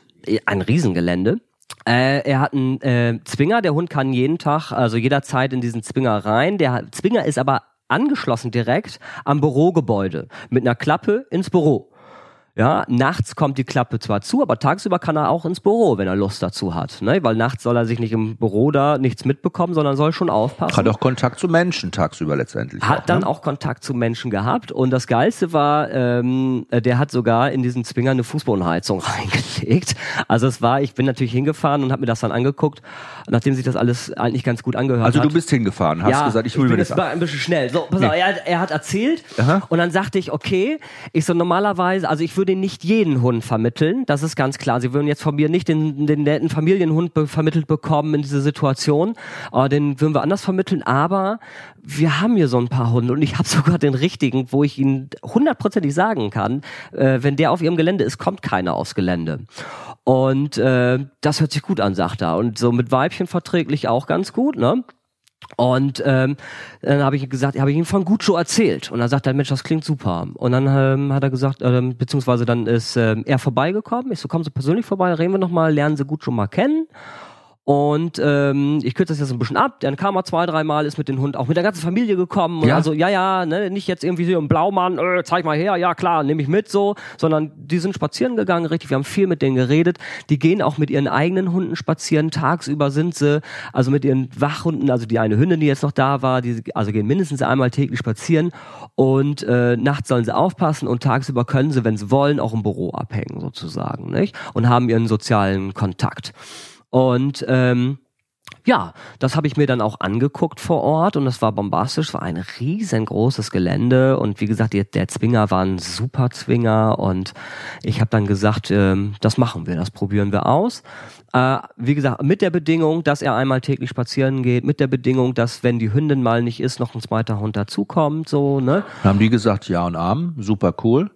Ein Riesengelände. Äh, er hat einen äh, Zwinger, der Hund kann jeden Tag, also jederzeit in diesen Zwinger rein. Der Zwinger ist aber angeschlossen direkt am Bürogebäude mit einer Klappe ins Büro. Ja, nachts kommt die Klappe zwar zu, aber tagsüber kann er auch ins Büro, wenn er Lust dazu hat. Ne? Weil nachts soll er sich nicht im Büro da nichts mitbekommen, sondern soll schon aufpassen. Hat auch Kontakt zu Menschen tagsüber letztendlich. Hat auch, dann ne? auch Kontakt zu Menschen gehabt. Und das Geilste war, ähm, der hat sogar in diesen Zwinger eine Fußbodenheizung reingelegt. Also es war, ich bin natürlich hingefahren und habe mir das dann angeguckt, nachdem sich das alles eigentlich ganz gut angehört also hat. Also du bist hingefahren, hast ja, gesagt, ich hole mir das war ein bisschen schnell. So, pass nee. auf, er, er, hat erzählt Aha. und dann sagte ich, okay, ich so normalerweise, also ich würde würde nicht jeden Hund vermitteln, das ist ganz klar. Sie würden jetzt von mir nicht den, den netten Familienhund be vermittelt bekommen in diese Situation. Äh, den würden wir anders vermitteln, aber wir haben hier so ein paar Hunde und ich habe sogar den richtigen, wo ich Ihnen hundertprozentig sagen kann, äh, wenn der auf Ihrem Gelände ist, kommt keiner aufs Gelände. Und äh, das hört sich gut an, sagt er. Und so mit Weibchen verträglich auch ganz gut, ne? Und ähm, dann habe ich gesagt, habe ich ihm von Guccio erzählt. Und dann sagt er, Mensch, das klingt super. Und dann ähm, hat er gesagt, ähm, beziehungsweise dann ist ähm, er vorbeigekommen. Ich so, kommen Sie persönlich vorbei, reden wir nochmal, lernen Sie Guccio mal kennen. Und ähm, ich kürze das jetzt ein bisschen ab. Dann kam er zwei, dreimal, ist mit dem Hund auch mit der ganzen Familie gekommen. Und ja. also, ja, ja, ne, nicht jetzt irgendwie so ein Blaumann, äh, zeig mal her, ja klar, nehme ich mit so, sondern die sind spazieren gegangen, richtig. Wir haben viel mit denen geredet. Die gehen auch mit ihren eigenen Hunden spazieren. Tagsüber sind sie, also mit ihren Wachhunden, also die eine Hündin, die jetzt noch da war, die also gehen mindestens einmal täglich spazieren. Und äh, nachts sollen sie aufpassen und tagsüber können sie, wenn sie wollen, auch im Büro abhängen sozusagen, nicht? Und haben ihren sozialen Kontakt. Und ähm, ja, das habe ich mir dann auch angeguckt vor Ort und das war bombastisch, es war ein riesengroßes Gelände und wie gesagt, der Zwinger war ein super Zwinger und ich habe dann gesagt, ähm, das machen wir, das probieren wir aus. Äh, wie gesagt, mit der Bedingung, dass er einmal täglich spazieren geht, mit der Bedingung, dass wenn die Hündin mal nicht ist, noch ein zweiter Hund dazukommt, so, ne? Dann haben die gesagt, ja und Arm, super cool.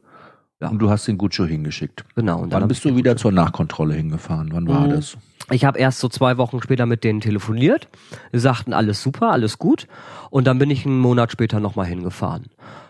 Ja. Und du hast den Guccio hingeschickt. Genau. Und Wann bist du wieder zur Nachkontrolle hingefahren? Wann war mhm. das? Ich habe erst so zwei Wochen später mit denen telefoniert. Sie sagten, alles super, alles gut. Und dann bin ich einen Monat später nochmal hingefahren.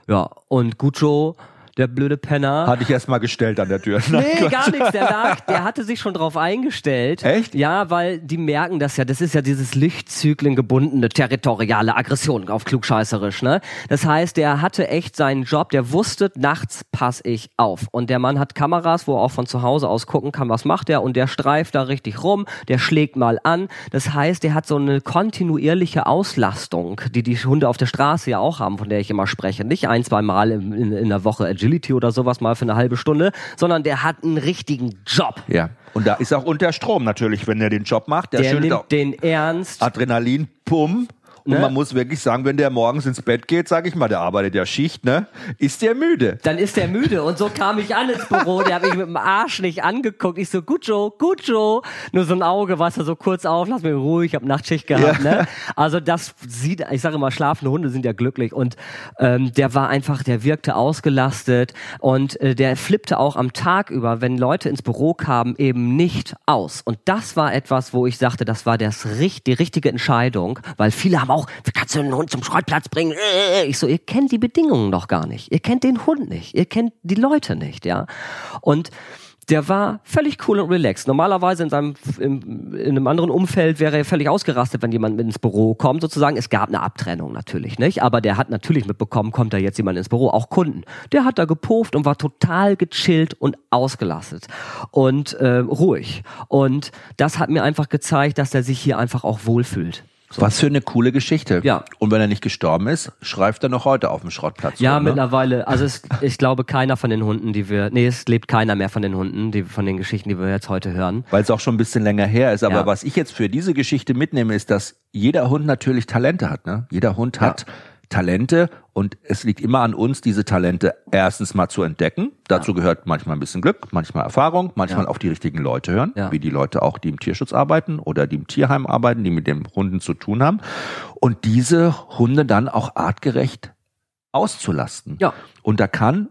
Ja, und Gucho der blöde Penner. Hatte ich erst mal gestellt an der Tür. Nein, nee, gar nichts. Der lag, der hatte sich schon drauf eingestellt. Echt? Ja, weil die merken das ja. Das ist ja dieses Lichtzyklen gebundene territoriale Aggression auf klugscheißerisch, ne? Das heißt, der hatte echt seinen Job. Der wusste, nachts pass ich auf. Und der Mann hat Kameras, wo er auch von zu Hause aus gucken kann, was macht er. Und der streift da richtig rum. Der schlägt mal an. Das heißt, der hat so eine kontinuierliche Auslastung, die die Hunde auf der Straße ja auch haben, von der ich immer spreche. Nicht ein, zwei Mal in, in, in der Woche Agility oder sowas mal für eine halbe Stunde, sondern der hat einen richtigen Job. Ja. Und da ist auch unter Strom natürlich, wenn er den Job macht. Der, der nimmt den ernst. Adrenalin, Pum. Und ne? man muss wirklich sagen, wenn der morgens ins Bett geht, sag ich mal, der arbeitet ja Schicht, ne? Ist der müde? Dann ist der müde. Und so kam ich an ins Büro. Der hat mich mit dem Arsch nicht angeguckt. Ich so, gut Joe, gut Joe. Nur so ein Auge, was er so kurz auf, lass mich ruhig, ich hab Nachtschicht gehabt, ja. ne? Also das sieht, ich sage immer, schlafende Hunde sind ja glücklich. Und ähm, der war einfach, der wirkte ausgelastet und äh, der flippte auch am Tag über, wenn Leute ins Büro kamen, eben nicht aus. Und das war etwas, wo ich sagte, das war das, die richtige Entscheidung, weil viele haben auch auch, wie kannst du einen Hund zum Schrottplatz bringen? Ich so, ihr kennt die Bedingungen noch gar nicht. Ihr kennt den Hund nicht. Ihr kennt die Leute nicht, ja. Und der war völlig cool und relaxed. Normalerweise in seinem in, in einem anderen Umfeld wäre er völlig ausgerastet, wenn jemand mit ins Büro kommt, sozusagen. Es gab eine Abtrennung natürlich, nicht? Aber der hat natürlich mitbekommen, kommt da jetzt jemand ins Büro, auch Kunden. Der hat da gepufft und war total gechillt und ausgelastet und äh, ruhig. Und das hat mir einfach gezeigt, dass er sich hier einfach auch wohlfühlt. So. Was für eine coole Geschichte. Ja. Und wenn er nicht gestorben ist, schreibt er noch heute auf dem Schrottplatz. Ja, rum, ne? mittlerweile. Also es, ich glaube, keiner von den Hunden, die wir, nee, es lebt keiner mehr von den Hunden, die von den Geschichten, die wir jetzt heute hören. Weil es auch schon ein bisschen länger her ist. Aber ja. was ich jetzt für diese Geschichte mitnehme, ist, dass jeder Hund natürlich Talente hat. Ne? Jeder Hund hat ja. Talente und es liegt immer an uns, diese Talente erstens mal zu entdecken. Dazu ja. gehört manchmal ein bisschen Glück, manchmal Erfahrung, manchmal ja. auf die richtigen Leute hören, ja. wie die Leute auch, die im Tierschutz arbeiten oder die im Tierheim arbeiten, die mit den Hunden zu tun haben. Und diese Hunde dann auch artgerecht auszulasten. Ja. Und da kann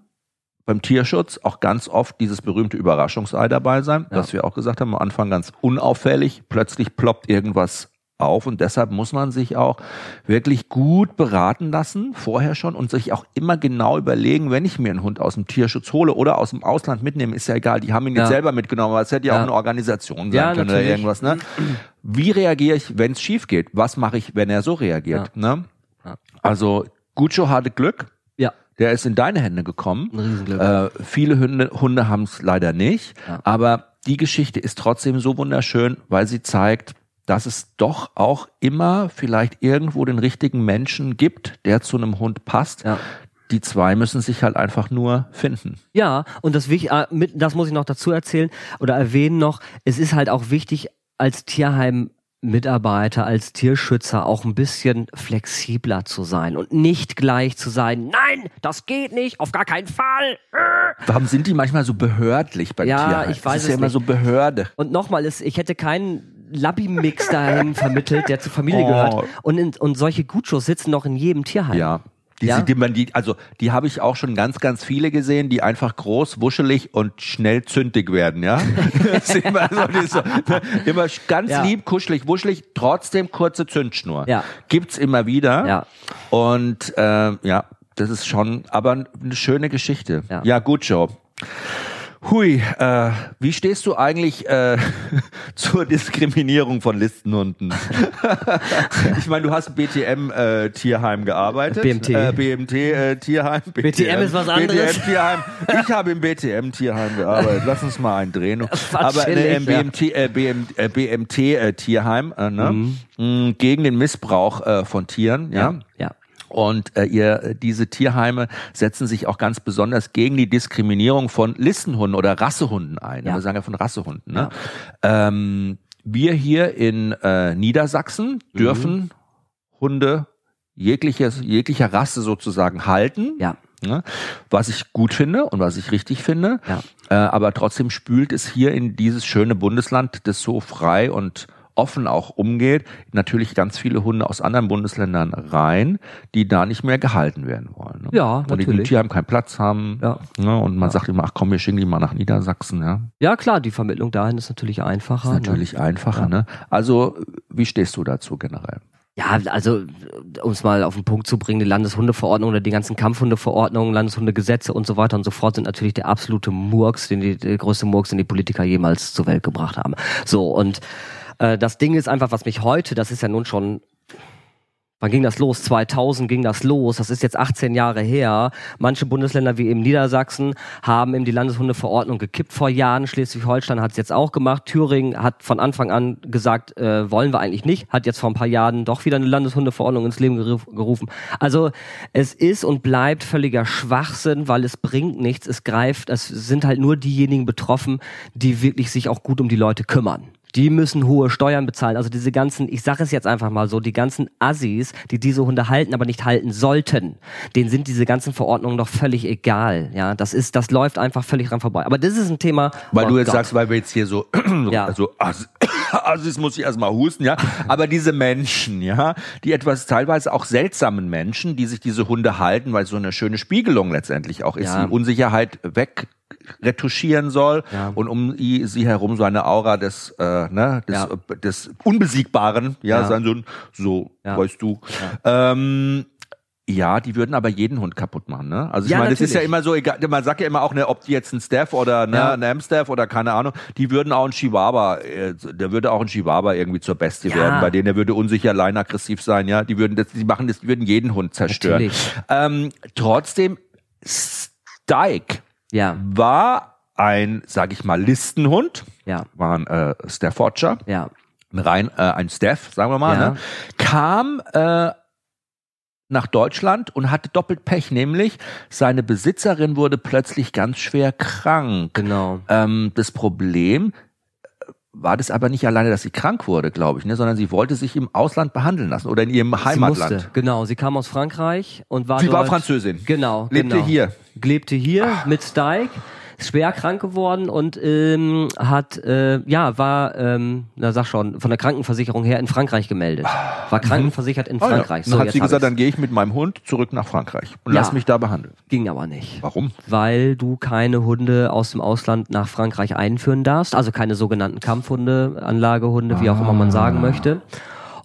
beim Tierschutz auch ganz oft dieses berühmte Überraschungsei dabei sein, ja. dass wir auch gesagt haben, am Anfang ganz unauffällig, plötzlich ploppt irgendwas auf und deshalb muss man sich auch wirklich gut beraten lassen, vorher schon und sich auch immer genau überlegen, wenn ich mir einen Hund aus dem Tierschutz hole oder aus dem Ausland mitnehme, ist ja egal, die haben ihn ja. jetzt selber mitgenommen, aber es hätte ja, ja, auch eine Organisation sein ja, können natürlich. oder irgendwas. Ne? Wie reagiere ich, wenn es schief geht? Was mache ich, wenn er so reagiert? Ne? Also Guccio hatte Glück. Ja. Der ist in deine Hände gekommen. Riesenglück. Äh, viele Hunde, Hunde haben es leider nicht, aber die Geschichte ist trotzdem so wunderschön, weil sie zeigt, dass es doch auch immer vielleicht irgendwo den richtigen Menschen gibt, der zu einem Hund passt. Ja. Die zwei müssen sich halt einfach nur finden. Ja, und das, äh, das muss ich noch dazu erzählen oder erwähnen noch. Es ist halt auch wichtig, als Tierheim Mitarbeiter als Tierschützer auch ein bisschen flexibler zu sein und nicht gleich zu sein, nein, das geht nicht, auf gar keinen Fall. Warum sind die manchmal so behördlich bei ja, Tierheim? ich weiß das ist ja immer so Behörde. Und nochmal, ich hätte keinen Labby-Mix dahin vermittelt, der zur Familie oh. gehört. Und, in, und solche Gutschos sitzen noch in jedem Tierheim. Ja. Die, ja? die, man, die, also die habe ich auch schon ganz, ganz viele gesehen, die einfach groß, wuschelig und schnell zündig werden, ja. immer, so, immer ganz ja. lieb, kuschelig, wuschelig, trotzdem kurze Zündschnur. Ja. Gibt's immer wieder. Ja. Und äh, ja, das ist schon, aber eine schöne Geschichte. Ja, ja gut, Joe. Hui, äh, wie stehst du eigentlich äh, zur Diskriminierung von Listenhunden? ich meine, du hast BTM äh, Tierheim gearbeitet. BMT. Äh, BMT äh, Tierheim. BTM, BTM ist was anderes. BTM Tierheim. Ich habe im BTM Tierheim gearbeitet. Lass uns mal einen drehen. Aber ne, im BMT, äh, äh, BMT äh, Tierheim äh, ne? Mhm. Mm, gegen den Missbrauch äh, von Tieren. Ja. ja. ja. Und äh, ihr, diese Tierheime setzen sich auch ganz besonders gegen die Diskriminierung von Listenhunden oder Rassehunden ein. Ja. Wir sagen ja von Rassehunden. Ne? Ja. Ähm, wir hier in äh, Niedersachsen dürfen mhm. Hunde jegliches, jeglicher Rasse sozusagen halten. Ja. Ne? Was ich gut finde und was ich richtig finde. Ja. Äh, aber trotzdem spült es hier in dieses schöne Bundesland, das so frei und offen auch umgeht, natürlich ganz viele Hunde aus anderen Bundesländern rein, die da nicht mehr gehalten werden wollen. Ne? Ja, und die im natürlich. Tierheim keinen Platz haben. Ja. Ne? Und man Ja. sagt immer, ach komm, wir schicken die mal nach Niedersachsen. Ja, Ja, klar, die Vermittlung dahin ist natürlich einfacher. ist natürlich einfacher. Ja. Ne? Also, wie stehst du dazu generell? Ja, also um es mal auf den Punkt zu bringen, die Landeshundeverordnung oder die ganzen Kampfhundeverordnungen, Landeshundegesetze und so weiter und so fort sind natürlich der absolute Murks, den die, der größte Murks, den die Politiker jemals zur Welt gebracht haben. So, und äh, das Ding ist einfach, was mich heute, das ist ja nun schon Wann ging das los? 2000 ging das los. Das ist jetzt 18 Jahre her. Manche Bundesländer wie eben Niedersachsen haben eben die Landeshundeverordnung gekippt vor Jahren. Schleswig-Holstein hat es jetzt auch gemacht. Thüringen hat von Anfang an gesagt, äh, wollen wir eigentlich nicht. Hat jetzt vor ein paar Jahren doch wieder eine Landeshundeverordnung ins Leben geruf, gerufen. Also es ist und bleibt völliger Schwachsinn, weil es bringt nichts. Es greift, es sind halt nur diejenigen betroffen, die wirklich sich auch gut um die Leute kümmern. Die müssen hohe Steuern bezahlen. Also diese ganzen, ich sage es jetzt einfach mal so, die ganzen Assis, die diese Hunde halten, aber nicht halten sollten, denen sind diese ganzen Verordnungen doch völlig egal. Ja, das ist, das läuft einfach völlig dran vorbei. Aber das ist ein Thema. Weil oh du jetzt Gott. sagst, weil wir jetzt hier so, Ja. also, jetzt muss ich erstmal husten, ja. Aber diese Menschen, ja, die etwas teilweise auch seltsamen Menschen, die sich diese Hunde halten, weil so eine schöne Spiegelung letztendlich auch ist, Ja. die Unsicherheit weg retuschieren soll Ja. und um sie herum so eine Aura des, äh, ne, des, Ja. äh, des Unbesiegbaren, ja, Ja. sein so, ein- so weißt du. Ähm, ja, die würden aber jeden Hund kaputt machen, ne? Also ich Ja, meine, es ist ja immer so egal, man sagt ja immer auch, ne, ob die jetzt ein Staff oder ne, Ja. ein Amstaff oder keine Ahnung, die würden auch ein Chihuahua, äh, der würde auch ein Chihuahua irgendwie zur Bestie Ja. werden, bei denen der würde unsicher, allein aggressiv sein, ja, die würden das, die machen das, die würden jeden Hund zerstören. Natürlich. Ähm, trotzdem, Stike Ja, war ein, sag ich mal, Listenhund, ja, war ein äh, Staffordshire, ja. ein rein äh, ein Staff, sagen wir mal, Ja. ne? kam äh, nach Deutschland und hatte doppelt Pech, nämlich seine Besitzerin wurde plötzlich ganz schwer krank. Genau. Ähm, das Problem war das aber nicht alleine, dass sie krank wurde, glaube ich, ne, sondern sie wollte sich im Ausland behandeln lassen oder in ihrem Sie Heimatland. musste, genau. Sie kam aus Frankreich und war Sie war dort, Französin. Genau. Lebte genau. hier. Lebte hier mit Stike, ist schwer krank geworden und ähm, hat, äh, ja, war, ähm, na sag schon, von der Krankenversicherung her in Frankreich gemeldet. War krankenversichert in Ah, ja. Frankreich. Dann hat sie gesagt, dann gehe ich mit meinem Hund zurück nach Frankreich und Ja. lass mich da behandeln. Ging aber nicht. Warum? Weil du keine Hunde aus dem Ausland nach Frankreich einführen darfst, also keine sogenannten Kampfhunde, Anlagehunde, wie auch immer man Ah. sagen möchte.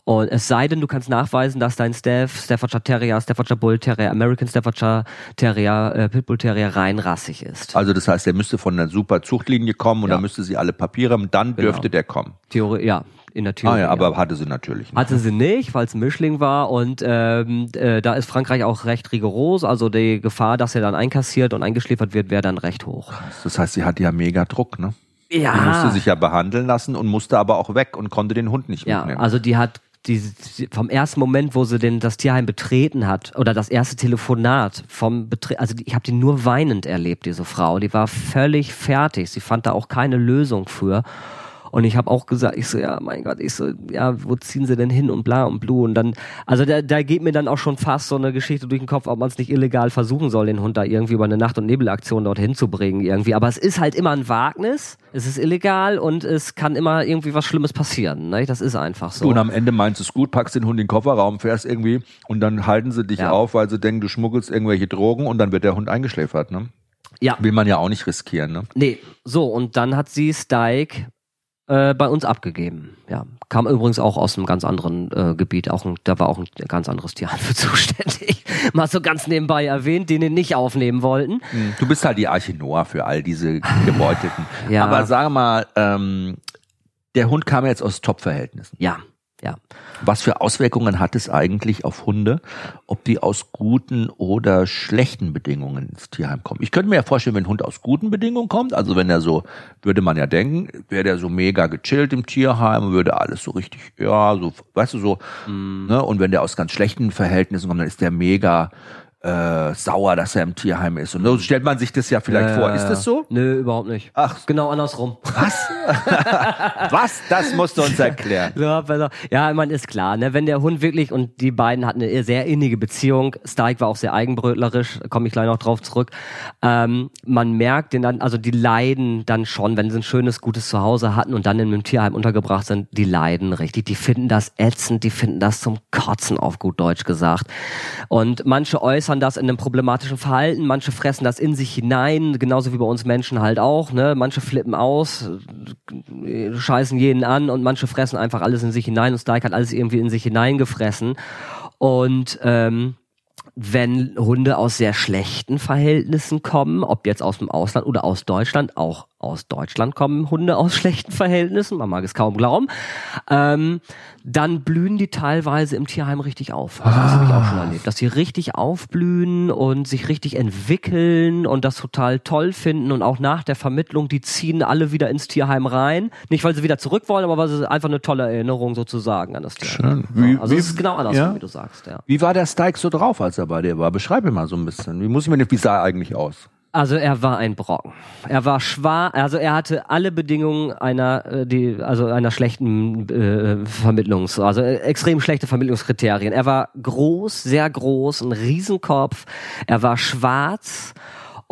Und es sei denn, du kannst nachweisen, dass dein Staff, Staffordshire Terrier, Staffordshire Bull Terrier, American Staffordshire Terrier, äh, Pitbull Terrier reinrassig ist. Also das heißt, er müsste von einer super Zuchtlinie kommen und Ja. dann müsste sie alle Papiere haben, dann Genau. dürfte der kommen. Theorie, ja, in der Theorie. Ah ja, ja. aber hatte sie natürlich nicht. Hatte sie nicht, weil es ein Mischling war und ähm, äh, da ist Frankreich auch recht rigoros. Also die Gefahr, dass er dann einkassiert und eingeschläfert wird, wäre dann recht hoch. Das heißt, sie hatte ja mega Druck, ne? Ja, Die musste sich ja behandeln lassen und musste aber auch weg und konnte den Hund nicht ja, mitnehmen. also die hat die, die, vom ersten Moment, wo sie den, das Tierheim betreten hat, oder das erste Telefonat vom Betre also ich habe die nur weinend erlebt, diese Frau. Die war völlig fertig. Sie fand da auch keine Lösung für. Und ich habe auch gesagt, ich so, ja, mein Gott, ich so, ja, wo ziehen sie denn hin und bla und blu und dann, also da, da geht mir dann auch schon fast so eine Geschichte durch den Kopf, ob man es nicht illegal versuchen soll, den Hund da irgendwie über eine Nacht- und Nebelaktion dorthin zu bringen irgendwie. Aber es ist halt immer ein Wagnis, es ist illegal und es kann immer irgendwie was Schlimmes passieren. Ne? Das ist einfach so. Du, und am Ende meinst du es gut, packst den Hund in den Kofferraum, fährst irgendwie und dann halten sie dich Ja. auf, weil sie denken, du schmuggelst irgendwelche Drogen und dann wird der Hund eingeschläfert, ne? Ja, Will man ja auch nicht riskieren, ne? nee, so und dann hat sie Stike äh, bei uns abgegeben. Ja, kam übrigens auch aus einem ganz anderen äh, Gebiet. Auch ein, da war auch ein ganz anderes Tierheim für zuständig. Mal so ganz nebenbei erwähnt, den den nicht aufnehmen wollten. Du bist halt die Arche Noah für all diese Gebeutelten. Ja. Aber sag mal, ähm, der Hund kam jetzt aus Top-Verhältnissen. Ja, ja. Was für Auswirkungen hat es eigentlich auf Hunde, ob die aus guten oder schlechten Bedingungen ins Tierheim kommen? Ich könnte mir ja vorstellen, wenn ein Hund aus guten Bedingungen kommt, also wenn er so, würde man ja denken, wäre der so mega gechillt im Tierheim, würde alles so richtig, ja, so, weißt du, so, ne? Und wenn der aus ganz schlechten Verhältnissen kommt, dann ist der mega äh, sauer, dass er im Tierheim ist. Und so stellt man sich das ja vielleicht Ja, vor. Ist das so? Nö, überhaupt nicht. Ach. Genau andersrum. Was? Was? Das musst du uns erklären. Ja, man ist klar, ne, wenn der Hund wirklich und die beiden hatten eine sehr innige Beziehung. Stike war auch sehr eigenbrötlerisch, komme ich gleich noch drauf zurück. Ähm, man merkt den dann, also die leiden dann schon, wenn sie ein schönes, gutes Zuhause hatten und dann in einem Tierheim untergebracht sind, die leiden richtig. Die finden das ätzend, die finden das zum Kotzen auf gut Deutsch gesagt. Und manche äußern das in einem problematischen Verhalten, manche fressen das in sich hinein, genauso wie bei uns Menschen halt auch. Ne? Manche flippen aus, scheißen jeden an und manche fressen einfach alles in sich hinein und Stike hat alles irgendwie in sich hineingefressen. Und ähm, wenn Hunde aus sehr schlechten Verhältnissen kommen, ob jetzt aus dem Ausland oder aus Deutschland, auch aus Deutschland kommen Hunde aus schlechten Verhältnissen, man mag es kaum glauben, ähm, dann blühen die teilweise im Tierheim richtig auf. Also das habe ich auch schon erlebt, dass sie richtig aufblühen und sich richtig entwickeln und das total toll finden und auch nach der Vermittlung, die ziehen alle wieder ins Tierheim rein. Nicht, weil sie wieder zurück wollen, aber weil es einfach eine tolle Erinnerung sozusagen an das Tierheim. Schön. Also wie- es ist genau andersrum, ja? wie du sagst, ja. Wie war der Stike so drauf, als er bei dir war? Beschreib mir mal so ein bisschen. Wie muss ich mir sah er eigentlich aus? Also er war ein Brocken. Er war schwarz, also er hatte alle Bedingungen einer, äh, die, also einer schlechten äh, Vermittlungs, also äh, extrem schlechte Vermittlungskriterien. Er war groß, sehr groß, ein Riesenkopf. Er war schwarz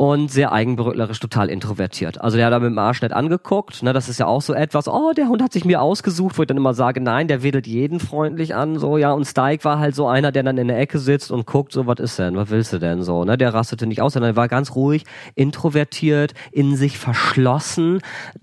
und sehr eigenbrötlerisch, total introvertiert. Also der hat da mit dem Arsch nicht angeguckt. Ne, das ist ja auch so etwas, oh, der Hund hat sich mir ausgesucht, wo ich dann immer sage, nein, der wedelt jeden freundlich an, so, ja. Und Stike war halt so einer, der dann in der Ecke sitzt und guckt, so, was ist denn, was willst du denn so, ne? Der rastete nicht aus, sondern er war ganz ruhig, introvertiert, in sich verschlossen,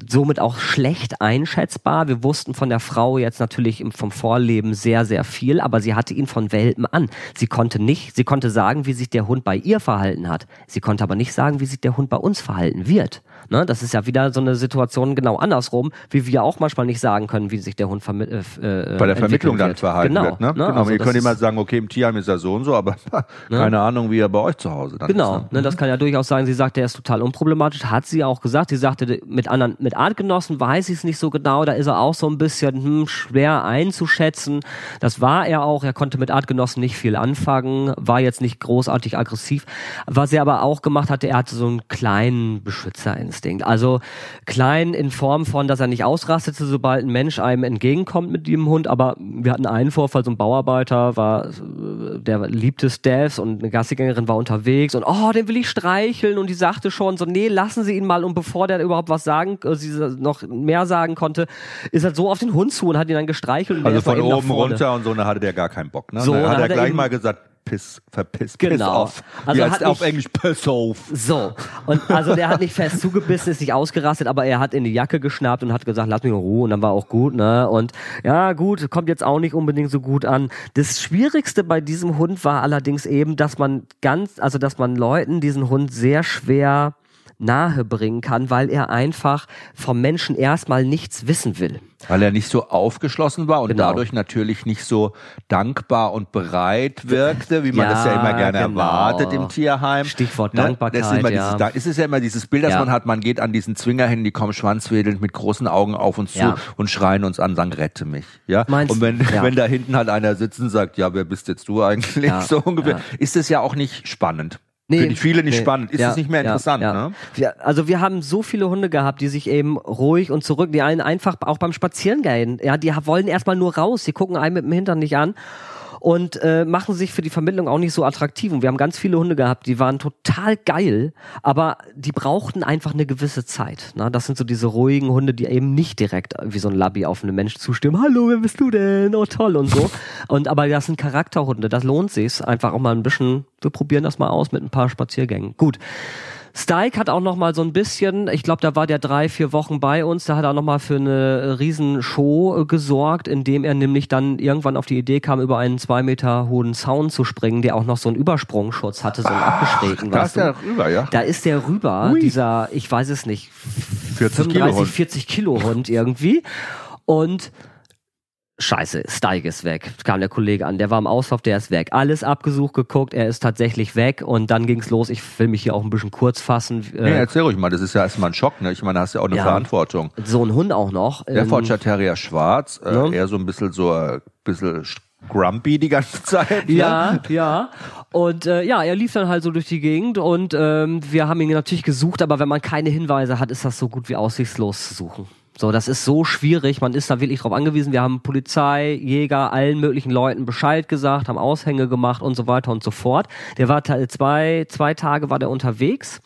somit auch schlecht einschätzbar. Wir wussten von der Frau jetzt natürlich vom Vorleben sehr, sehr viel, aber sie hatte ihn von Welpen an. Sie konnte nicht, sie konnte sagen, wie sich der Hund bei ihr verhalten hat. Sie konnte aber nicht sagen, wie sich der Hund bei uns verhalten wird. Ne? Das ist ja wieder so eine Situation genau andersrum, wie wir auch manchmal nicht sagen können, wie sich der Hund vermi- äh, äh, Bei der entwickeln Vermittlung dann verhalten genau, wird, ne? Genau. Also ihr könnt immer sagen, okay, im Tierheim ist er so und so, aber keine Ahnung, wie er bei euch zu Hause dann Genau, ist. ne, das kann ja durchaus sein. Sie sagt, er ist total unproblematisch, hat sie auch gesagt. Sie sagte, mit anderen, mit Artgenossen weiß ich es nicht so genau. Da ist er auch so ein bisschen hm, schwer einzuschätzen. Das war er auch. Er konnte mit Artgenossen nicht viel anfangen, war jetzt nicht großartig aggressiv. Was er aber auch gemacht hatte, er hatte so einen kleinen Beschützerinstinkt. Also klein in Form von, dass er nicht ausrastete, sobald ein Mensch einem entgegenkommt mit dem Hund. Aber wir hatten einen Vorfall, so ein Bauarbeiter war, äh, der liebte Staffs und eine Gassigängerin war unterwegs und oh, den will ich streicheln und die sagte schon so, nee, lassen Sie ihn mal und bevor der überhaupt was sagen, äh, sie noch mehr sagen konnte, ist er so auf den Hund zu und hat ihn dann gestreichelt. Und Also von oben runter und so, da hatte der gar keinen Bock. Ne? So, da hat er gleich mal gesagt, piss, verpiss, piss Genau. auf. Also Wie er heißt hat auf nicht- Englisch piss auf. So, und also der hat nicht fest zugebissen, ist nicht ausgerastet, aber er hat in die Jacke geschnappt und hat gesagt, lass mich in Ruhe und dann war auch gut, ne? Und ja, gut, kommt jetzt auch nicht unbedingt so gut an. Das Schwierigste bei diesem Hund war allerdings eben, dass man ganz, also dass man Leuten diesen Hund sehr schwer nahe bringen kann, weil er einfach vom Menschen erstmal nichts wissen will. Weil er nicht so aufgeschlossen war und Genau. dadurch natürlich nicht so dankbar und bereit wirkte, wie man Ja, das ja immer gerne genau. erwartet im Tierheim. Stichwort Ne? Dankbarkeit, Das ist, immer ja. dieses, da ist es ja immer dieses Bild, das Ja. man hat, man geht an diesen Zwinger hin, die kommen schwanzwedelnd mit großen Augen auf uns zu und schreien uns an, sagen, rette mich. Ja? Meinst- und wenn, wenn da hinten halt einer sitzt und sagt, ja, wer bist jetzt du eigentlich? So ungefähr. Ist es ja auch nicht spannend. Nee, Für die viele nicht nee. spannend. Ist Ja, es nicht mehr ja, interessant, ja. ne? Wir, also wir haben so viele Hunde gehabt, die sich eben ruhig und zurück, die einen einfach auch beim Spazierengehen, ja, die wollen erstmal nur raus, die gucken einen mit dem Hintern nicht an und äh, machen sich für die Vermittlung auch nicht so attraktiv. Und wir haben ganz viele Hunde gehabt, die waren total geil, aber die brauchten einfach eine gewisse Zeit. Ne? Das sind so diese ruhigen Hunde, die eben nicht direkt wie so ein Labby auf einen Mensch zustimmen. Hallo, wer bist du denn? Oh toll und so. Und aber das sind Charakterhunde, das lohnt sich einfach auch mal ein bisschen. Wir probieren das mal aus mit ein paar Spaziergängen. Gut. Stike hat auch noch mal so ein bisschen, ich glaube, da war der drei, vier Wochen bei uns, da hat er noch mal für eine riesen Show äh, gesorgt, indem er nämlich dann irgendwann auf die Idee kam, über einen zwei Meter hohen Zaun zu springen, der auch noch so einen Übersprungschutz hatte, so einen abgeschrägten. Da ist der du? rüber, ja. Da ist der rüber, Ui. dieser, ich weiß es nicht, 40 Kilo 35, Hund. 40 Kilo Hund irgendwie. Und Scheiße, Steig ist weg. Kam der Kollege an, der war im Auslauf, der ist weg. Alles abgesucht, geguckt, er ist tatsächlich weg und dann ging's los. Ich will mich hier auch ein bisschen kurz fassen. Nee, Äh, erzähl ruhig mal, das ist ja erstmal ein Schock, ne? Ich meine, da hast du ja auch eine Ja. Verantwortung. so ein Hund auch noch. Der Ähm, Fortschritt Terrier schwarz, äh, ne? eher so ein bisschen so, äh, bisschen grumpy die ganze Zeit. Ne? Ja, ja. Und äh, ja, er lief dann halt so durch die Gegend und ähm, wir haben ihn natürlich gesucht, aber wenn man keine Hinweise hat, ist das so gut wie aussichtslos zu suchen. So, das ist so schwierig. Man ist da wirklich drauf angewiesen. Wir haben Polizei, Jäger, allen möglichen Leuten Bescheid gesagt, haben Aushänge gemacht und so weiter und so fort. Der war zwei, zwei Tage war der unterwegs.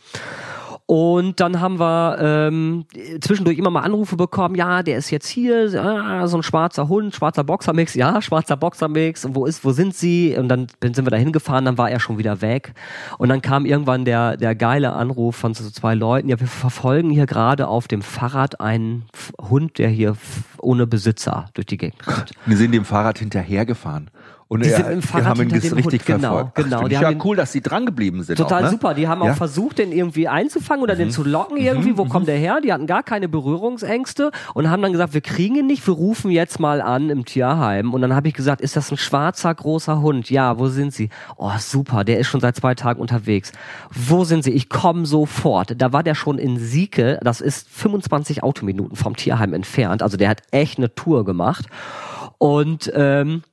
Und dann haben wir ähm, zwischendurch immer mal Anrufe bekommen, ja, der ist jetzt hier, ah, so ein schwarzer Hund, schwarzer Boxermix, ja, schwarzer Boxermix, und wo ist, wo sind sie? Und dann sind wir da hingefahren, dann war er schon wieder weg. Und dann kam irgendwann der, der geile Anruf von so zwei Leuten, ja, wir verfolgen hier gerade auf dem Fahrrad einen Hund, der hier ohne Besitzer durch die Gegend rennt. Wir sind dem Fahrrad hinterhergefahren. Und die er, sind im Fahrrad wir haben ihn hinter dem richtig Hund, genau, verfolgt. genau. Ach, Die ja cool, dass sie dran geblieben sind. Total auch, ne? super. Die haben Ja. auch versucht, den irgendwie einzufangen oder den zu locken irgendwie. Wo kommt der her? Die hatten gar keine Berührungsängste und haben dann gesagt, wir kriegen ihn nicht, wir rufen jetzt mal an im Tierheim. Und dann habe ich gesagt, ist das ein schwarzer, großer Hund? Ja, wo sind sie? Oh, super, der ist schon seit zwei Tagen unterwegs. Wo sind sie? Ich komme sofort. Da war der schon in Sieke, das ist 25 Autominuten vom Tierheim entfernt. Also der hat echt eine Tour gemacht. Und ähm,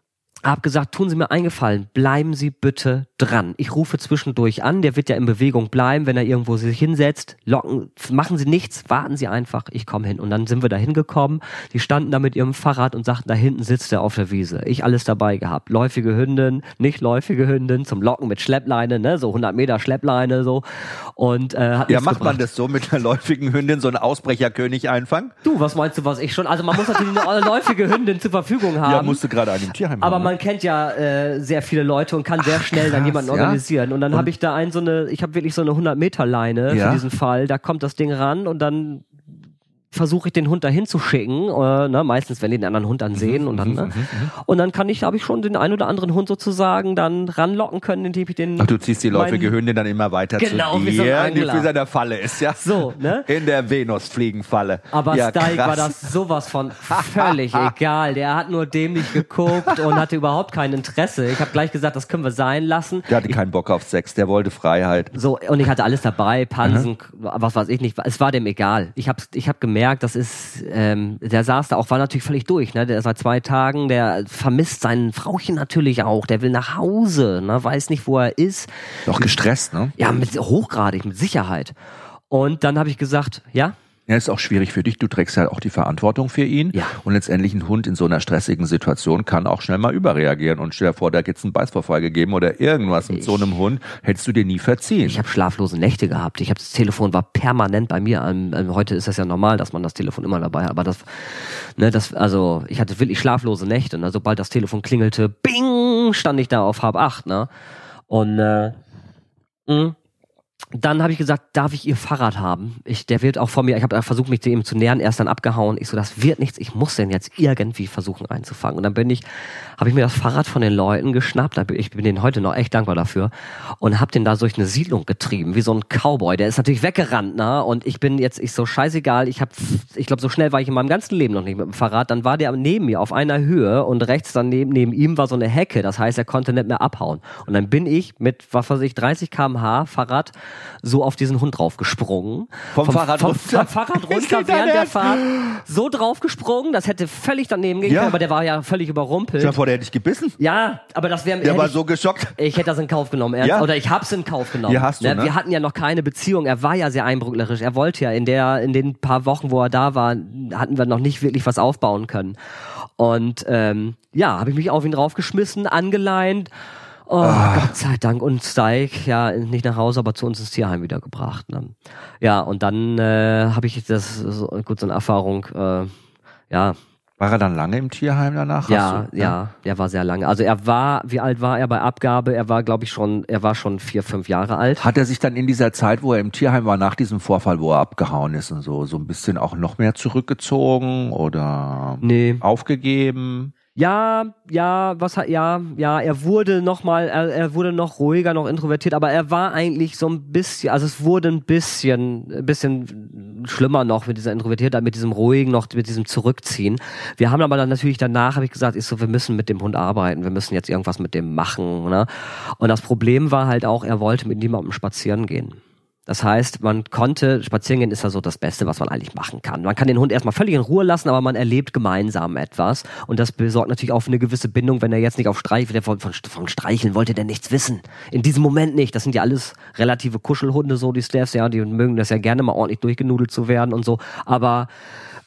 hab gesagt, tun Sie mir eingefallen, bleiben Sie bitte dran. Ich rufe zwischendurch an, der wird ja in Bewegung bleiben, wenn er irgendwo sich hinsetzt. Locken, machen Sie nichts, warten Sie einfach, ich komme hin. Und dann sind wir da hingekommen. Die standen da mit ihrem Fahrrad und sagten, da hinten sitzt er auf der Wiese. Ich alles dabei gehabt. Läufige Hündin, nicht läufige Hündin, zum Locken mit Schleppleine, ne, so 100 Meter Schleppleine, so. Und äh, hat Ja, macht man gebracht. das so mit einer läufigen Hündin, so einen Ausbrecherkönig einfangen? Du, was meinst du, was ich schon? Also man muss natürlich eine läufige Hündin zur Verfügung haben. Ja, musst du gerade an dem Tierheim haben? Man kennt ja äh, sehr viele Leute und kann sehr schnell dann krass, jemanden ja? organisieren. Und dann habe ich da ein so eine, ich habe wirklich so eine 100 Meter Leine Ja? für diesen Fall. Da kommt das Ding ran und dann versuche ich den Hund dahin zu schicken. Äh, ne? Meistens, wenn die den anderen Hund dann sehen und Mhm, dann, ne? Und dann kann ich, habe ich schon den ein oder anderen Hund sozusagen dann ranlocken können, indem ich den. Ach, du ziehst die läufige Hündin dann immer weiter Genau, zu wie so ein dir, die für seine Falle ist, ja? So, ne? In der Venusfliegenfalle. Aber ja, Steig war das sowas von völlig egal. Der hat nur dämlich geguckt und hatte überhaupt kein Interesse. Ich habe gleich gesagt, das können wir sein lassen. Der hatte keinen Bock auf Sex, der wollte Freiheit. So, und ich hatte alles dabei, Pansen, was weiß ich nicht. Es war dem egal. Ich habe ich hab gemerkt, das ist, ähm, der saß da auch, war natürlich völlig durch. Ne? Der seit zwei Tagen, der vermisst sein Frauchen natürlich auch. Der will nach Hause, ne? weiß nicht, wo er ist. Doch gestresst, ne? Ja, mit, hochgradig, mit Sicherheit. Und dann habe ich gesagt, ja, Ja, ist auch schwierig für dich. Du trägst ja auch die Verantwortung für ihn. Ja. Und letztendlich ein Hund in so einer stressigen Situation kann auch schnell mal überreagieren. Und stell dir vor, da gibt's einen Beißvorfall gegeben oder irgendwas mit so einem Hund, hättest du dir nie verziehen. Ich habe schlaflose Nächte gehabt. Ich habe das Telefon war permanent bei mir. Ähm, ähm, heute ist das ja normal, dass man das Telefon immer dabei hat. Aber das, ne, das, also ich hatte wirklich schlaflose Nächte. Ne? Sobald das Telefon klingelte, bing, stand ich da auf halb acht. Ne? Und äh, mh. Dann habe ich gesagt, darf ich ihr Fahrrad haben? Ich, der wird auch von mir, ich habe versucht, mich ihm zu nähern, er ist dann abgehauen. Ich so, das wird nichts, ich muss den jetzt irgendwie versuchen einzufangen. Und dann bin ich, habe ich mir das Fahrrad von den Leuten geschnappt, ich bin denen heute noch echt dankbar dafür, und habe den da durch eine Siedlung getrieben, wie so ein Cowboy. Der ist natürlich weggerannt, ne? Und ich bin jetzt, ich so scheißegal, ich habe, ich glaube, so schnell war ich in meinem ganzen Leben noch nicht mit dem Fahrrad. Dann war der neben mir auf einer Höhe und rechts daneben neben ihm war so eine Hecke. Das heißt, er konnte nicht mehr abhauen. Und dann bin ich mit, was weiß ich, 30 km/h Fahrrad so auf diesen Hund draufgesprungen. Vom Fahrrad vom, runter? Vom Fahrrad runter während der Ernst? Fahrt. So draufgesprungen, das hätte völlig daneben gehen Ja. können, aber der war ja völlig überrumpelt. Stell vor, der hätte dich gebissen. Ja, aber das wäre Der war ich, so geschockt. ich hätte das in Kauf genommen, ernst. Ja. Oder ich hab's in Kauf genommen. Ja, hast du, ne? Wir hatten ja noch keine Beziehung. Er war ja sehr einbrücklerisch. Er wollte ja in der, in den paar Wochen, wo er da war, hatten wir noch nicht wirklich was aufbauen können. Und ähm, ja, habe ich mich auf ihn draufgeschmissen, angeleint. Oh, Ah. Gott sei Dank. Und Steig, ja, nicht nach Hause, aber zu uns ins Tierheim wieder gebracht. Ne? Ja, und dann äh, habe ich das, so, gut, so eine Erfahrung, äh, ja, War er dann lange im Tierheim danach? Ja, du- ja, der war sehr lange. Also er war, wie alt war er bei Abgabe? Er war, glaube ich, schon, er war schon vier, fünf Jahre alt. Hat er sich dann in dieser Zeit, wo er im Tierheim war, nach diesem Vorfall, wo er abgehauen ist und so, so ein bisschen auch noch mehr zurückgezogen oder Nee. aufgegeben? Ja, ja, was hat, ja, ja, er wurde noch mal, er, er wurde noch ruhiger, noch introvertiert, aber er war eigentlich so ein bisschen, also es wurde ein bisschen, ein bisschen schlimmer noch mit dieser Introvertiertheit, mit diesem ruhigen, noch mit diesem Zurückziehen. Wir haben aber dann natürlich danach, habe ich gesagt, ich so, wir müssen mit dem Hund arbeiten, wir müssen jetzt irgendwas mit dem machen, ne? Und das Problem war halt auch, er wollte mit niemandem spazieren gehen. Das heißt, man konnte, spazieren gehen ist ja so das Beste, was man eigentlich machen kann. Man kann den Hund erstmal völlig in Ruhe lassen, aber man erlebt gemeinsam etwas. Und das besorgt natürlich auch eine gewisse Bindung, wenn er jetzt nicht auf Streich, von, von, von Streicheln wollte der nichts wissen. In diesem Moment nicht. Das sind ja alles relative Kuschelhunde, so die Staffs, ja, die mögen das ja gerne mal ordentlich durchgenudelt zu werden und so. Aber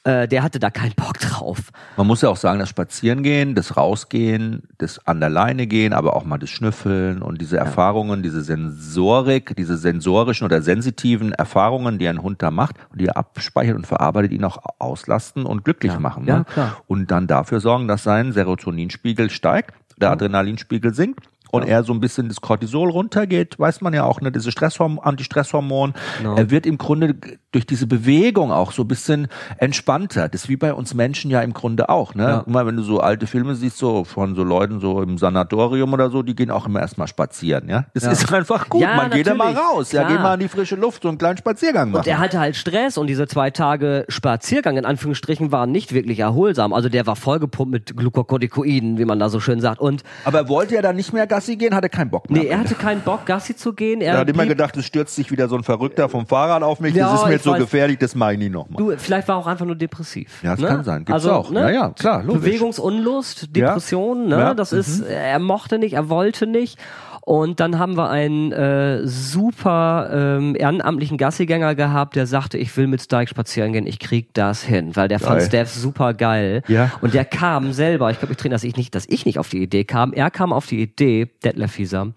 äh, der hatte da keinen Bock drauf. Man muss ja auch sagen, das Spazierengehen, das Rausgehen, das an der Leine gehen, aber auch mal das Schnüffeln und diese Erfahrungen, diese Sensorik, diese sensorischen oder sensitiven Erfahrungen, die ein Hund da macht und die er abspeichert und verarbeitet, ihn auch auslasten und glücklich Ja. machen. Ja, ne? klar. Und dann dafür sorgen, dass sein Serotoninspiegel steigt, der Adrenalinspiegel sinkt. Und er so ein bisschen das Cortisol runtergeht, weiß man ja auch, ne, diese Stresshorm Antistresshormon. Genau. Er wird im Grunde durch diese Bewegung auch so ein bisschen entspannter. Das ist wie bei uns Menschen ja im Grunde auch, ne? Ja. Mal, wenn du so alte Filme siehst, so von so Leuten so im Sanatorium oder so, die gehen auch immer erstmal spazieren, ja? Das Ja. ist einfach gut. Ja, man geht ja mal natürlich. raus, ja, Klar. geh mal in die frische Luft, so einen kleinen Spaziergang machen. Und er hatte halt Stress und diese zwei Tage Spaziergang in Anführungsstrichen waren nicht wirklich erholsam. Also der war vollgepumpt mit Glukokortikoiden, wie man da so schön sagt. Und Aber wollte er dann nicht mehr Gassi gehen, hatte keinen Bock mehr. nee, er hatte keinen Bock, Gassi zu gehen. Er er hat immer gedacht, es stürzt sich wieder so ein Verrückter vom Fahrrad auf mich, Ja, das ist mir jetzt so gefährlich, das mache ich nie nochmal. Du, vielleicht war er auch einfach nur depressiv. Ja, das ne? kann sein. Gibt's also, auch. Ne? Ja, ja, klar, logisch. Bewegungsunlust, Depression, ne? Ja, Das mhm. ist, er mochte nicht, er wollte nicht. Und dann haben wir einen äh, super ähm, ehrenamtlichen Gassigänger gehabt, der sagte, ich will mit Stike spazieren gehen, ich krieg das hin, weil der fand Geil. Steph super geil. Ja. Und der kam selber, ich glaube, ich trainiere, dass ich nicht, dass ich nicht auf die Idee kam. Er kam auf die Idee, Detlef Fieser,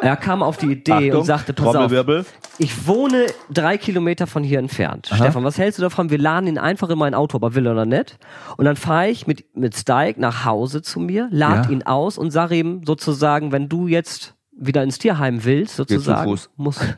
er kam auf die Idee Achtung, und sagte, pass auf, ich wohne drei Kilometer von hier entfernt. Stefan, was hältst du davon? Wir laden ihn einfach in mein Auto, ob er will oder nicht. Und dann fahre ich mit, mit Stike nach Hause zu mir, lad Ja. ihn aus und sag ihm sozusagen, wenn du jetzt wieder ins Tierheim willst, sozusagen, musst,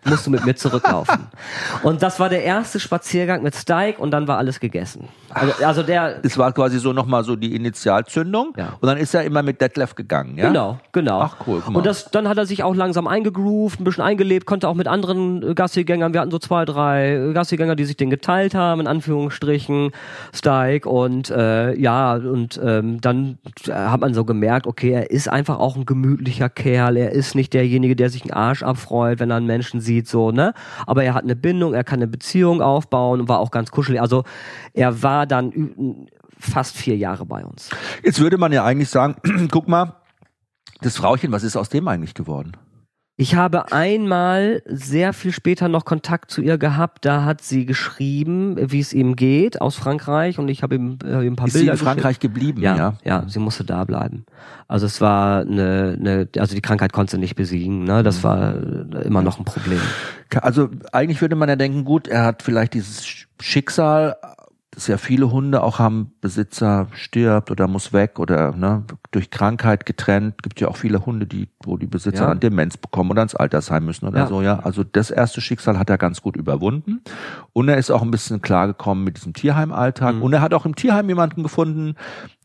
musst du mit mir zurücklaufen. und das war der erste Spaziergang mit Stike und dann war alles gegessen. Also, also der, Das war quasi so nochmal so die Initialzündung. Ja. Und dann ist er immer mit Detlef gegangen, ja? Genau, genau. Ach, cool. Und das, dann hat er sich auch langsam eingegroovt, ein bisschen eingelebt, konnte auch mit anderen äh, Gassigängern, wir hatten so zwei, drei äh, Gassigänger, die sich den geteilt haben, in Anführungsstrichen, Stike und äh, ja, und ähm, dann äh, hat man so gemerkt, okay, er ist einfach auch ein gemütlicher Kerl, er ist nicht derjenige, der sich einen Arsch abfreut, wenn er einen Menschen sieht, so, ne? Aber er hat eine Bindung, er kann eine Beziehung aufbauen und war auch ganz kuschelig. Also er war dann fast vier Jahre bei uns. Jetzt würde man ja eigentlich sagen, guck mal, das Frauchen, was ist aus dem eigentlich geworden? Ich habe einmal sehr viel später noch Kontakt zu ihr gehabt. Da hat sie geschrieben, wie es ihm geht aus Frankreich und ich habe ihm äh, ein paar Ist sie Bilder in Frankreich geblieben, ja? Ja, ja, sie musste da bleiben. Also es war eine, eine also die Krankheit konnte sie nicht besiegen. Ne? Mhm. Das war äh, immer noch ein Problem. Also eigentlich würde man ja denken, gut, er hat vielleicht dieses Sch- Schicksal, das ja viele Hunde auch haben, Besitzer stirbt oder muss weg oder ne, durch Krankheit getrennt. Gibt ja auch viele Hunde, die, wo die Besitzer Ja. an Demenz bekommen oder ins Altersheim müssen oder Ja. so, ja. Also das erste Schicksal hat er ganz gut überwunden. Und er ist auch ein bisschen klargekommen mit diesem Tierheimalltag. Mhm. Und er hat auch im Tierheim jemanden gefunden,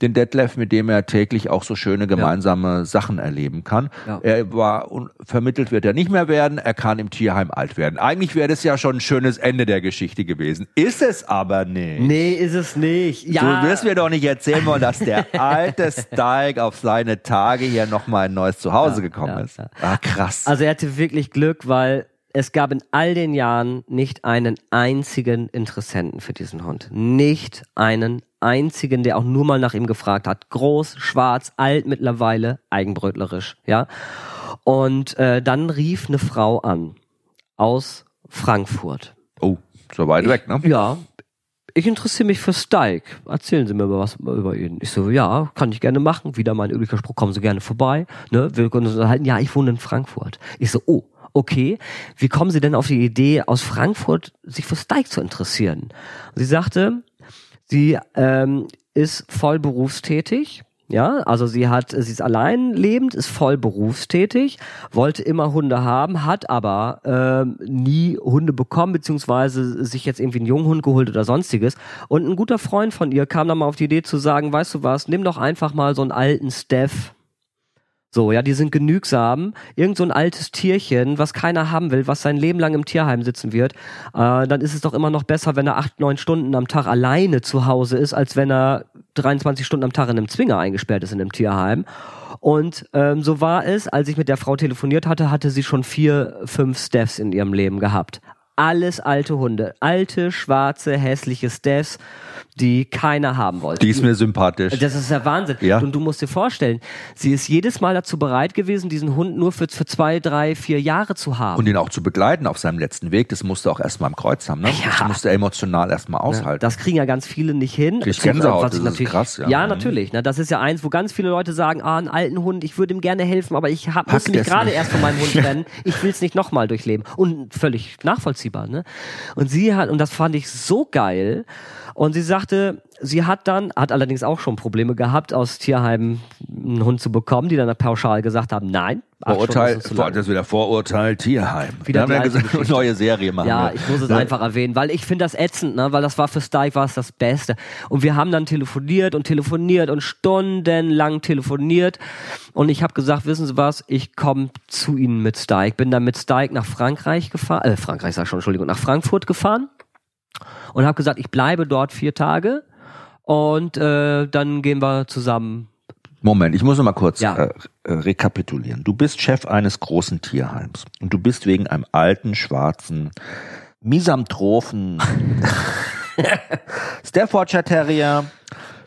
den Detlef, mit dem er täglich auch so schöne gemeinsame Sachen erleben kann. Ja. Er war vermittelt wird er nicht mehr werden, er kann im Tierheim alt werden. Eigentlich wäre das ja schon ein schönes Ende der Geschichte gewesen. Ist es aber nicht. Nee, ist es nicht. Ja. Du wirst mir doch nicht erzählen wollen, dass der alte Stike auf seine Tage hier nochmal ein neues Zuhause gekommen ja, ist. ja. Ah, krass. Also er hatte wirklich Glück, weil es gab in all den Jahren nicht einen einzigen Interessenten für diesen Hund. Nicht einen einzigen, der auch nur mal nach ihm gefragt hat. Groß, schwarz, alt mittlerweile, eigenbrötlerisch, ja. Und äh, dann rief eine Frau an aus Frankfurt. oh, so weit weg, ne? Ja, ich interessiere mich für Stike. Erzählen Sie mir mal was über ihn. Ich so, ja, kann ich gerne machen. Wieder mein üblicher Spruch, kommen Sie gerne vorbei. Ne? Wir können uns unterhalten. Ja, ich wohne in Frankfurt. Ich so, oh, okay. Wie kommen Sie denn auf die Idee, aus Frankfurt sich für Stike zu interessieren? Sie sagte, sie ähm, ist voll berufstätig. Ja, also sie hat, sie ist allein lebend, ist voll berufstätig, wollte immer Hunde haben, hat aber ähm, nie Hunde bekommen, beziehungsweise sich jetzt irgendwie einen Junghund geholt oder sonstiges. Und ein guter Freund von ihr kam dann mal auf die Idee zu sagen, weißt du was, nimm doch einfach mal so einen alten Steph, so, ja, die sind genügsam. Irgend so ein altes Tierchen, was keiner haben will, was sein Leben lang im Tierheim sitzen wird, äh, dann ist es doch immer noch besser, wenn er acht, neun Stunden am Tag alleine zu Hause ist, als wenn er 23 Stunden am Tag in einem Zwinger eingesperrt ist in einem Tierheim. Und ähm, so war es, als ich mit der Frau telefoniert hatte, hatte sie schon vier, fünf Steps in ihrem Leben gehabt. alles alte Hunde. Alte, schwarze, hässliche Staffs, die keiner haben wollte. Die ist mir sympathisch. Das ist ja Wahnsinn. Ja. Und du musst dir vorstellen, sie ist jedes Mal dazu bereit gewesen, diesen Hund nur für, für zwei, drei, vier Jahre zu haben. Und ihn auch zu begleiten auf seinem letzten Weg, das musste auch erstmal im Kreuz haben, ne? Ja. Das musste er emotional erstmal aushalten. Das kriegen ja ganz viele nicht hin. Ich Gänsehaut, Was ich das ist natürlich, krass, ja. ja. Mhm. natürlich. Ne? Das ist ja eins, wo ganz viele Leute sagen, ah, einen alten Hund, ich würde ihm gerne helfen, aber ich hab, muss mich gerade erst von meinem Hund trennen. Ich will es nicht nochmal durchleben. Und völlig nachvollziehbar. Ne? Und sie hat, und das fand ich so geil, und sie sagte, sie hat dann, hat allerdings auch schon Probleme gehabt, aus Tierheimen einen Hund zu bekommen, die dann pauschal gesagt haben, nein. Vorurteil, vor, das ist wieder Vorurteil Tierheim. Wieder Wir haben ja alte gesagt, Geschichte. neue Serie machen Ja, wir. ich muss es Ne? einfach erwähnen, weil ich finde das ätzend, ne? weil das war für Stike war es das Beste. Und wir haben dann telefoniert und telefoniert und stundenlang telefoniert. Und ich habe gesagt, wissen Sie was, ich komme zu Ihnen mit Stike. Bin dann mit Stike nach Frankreich gefahren, äh, Frankreich sag ich schon, Entschuldigung, nach Frankfurt gefahren und habe gesagt, ich bleibe dort vier Tage und äh, dann gehen wir zusammen. Moment, ich muss noch mal kurz Ja. äh, rekapitulieren. Du bist Chef eines großen Tierheims und du bist wegen einem alten, schwarzen, Misanthropen Staffordshire Terrier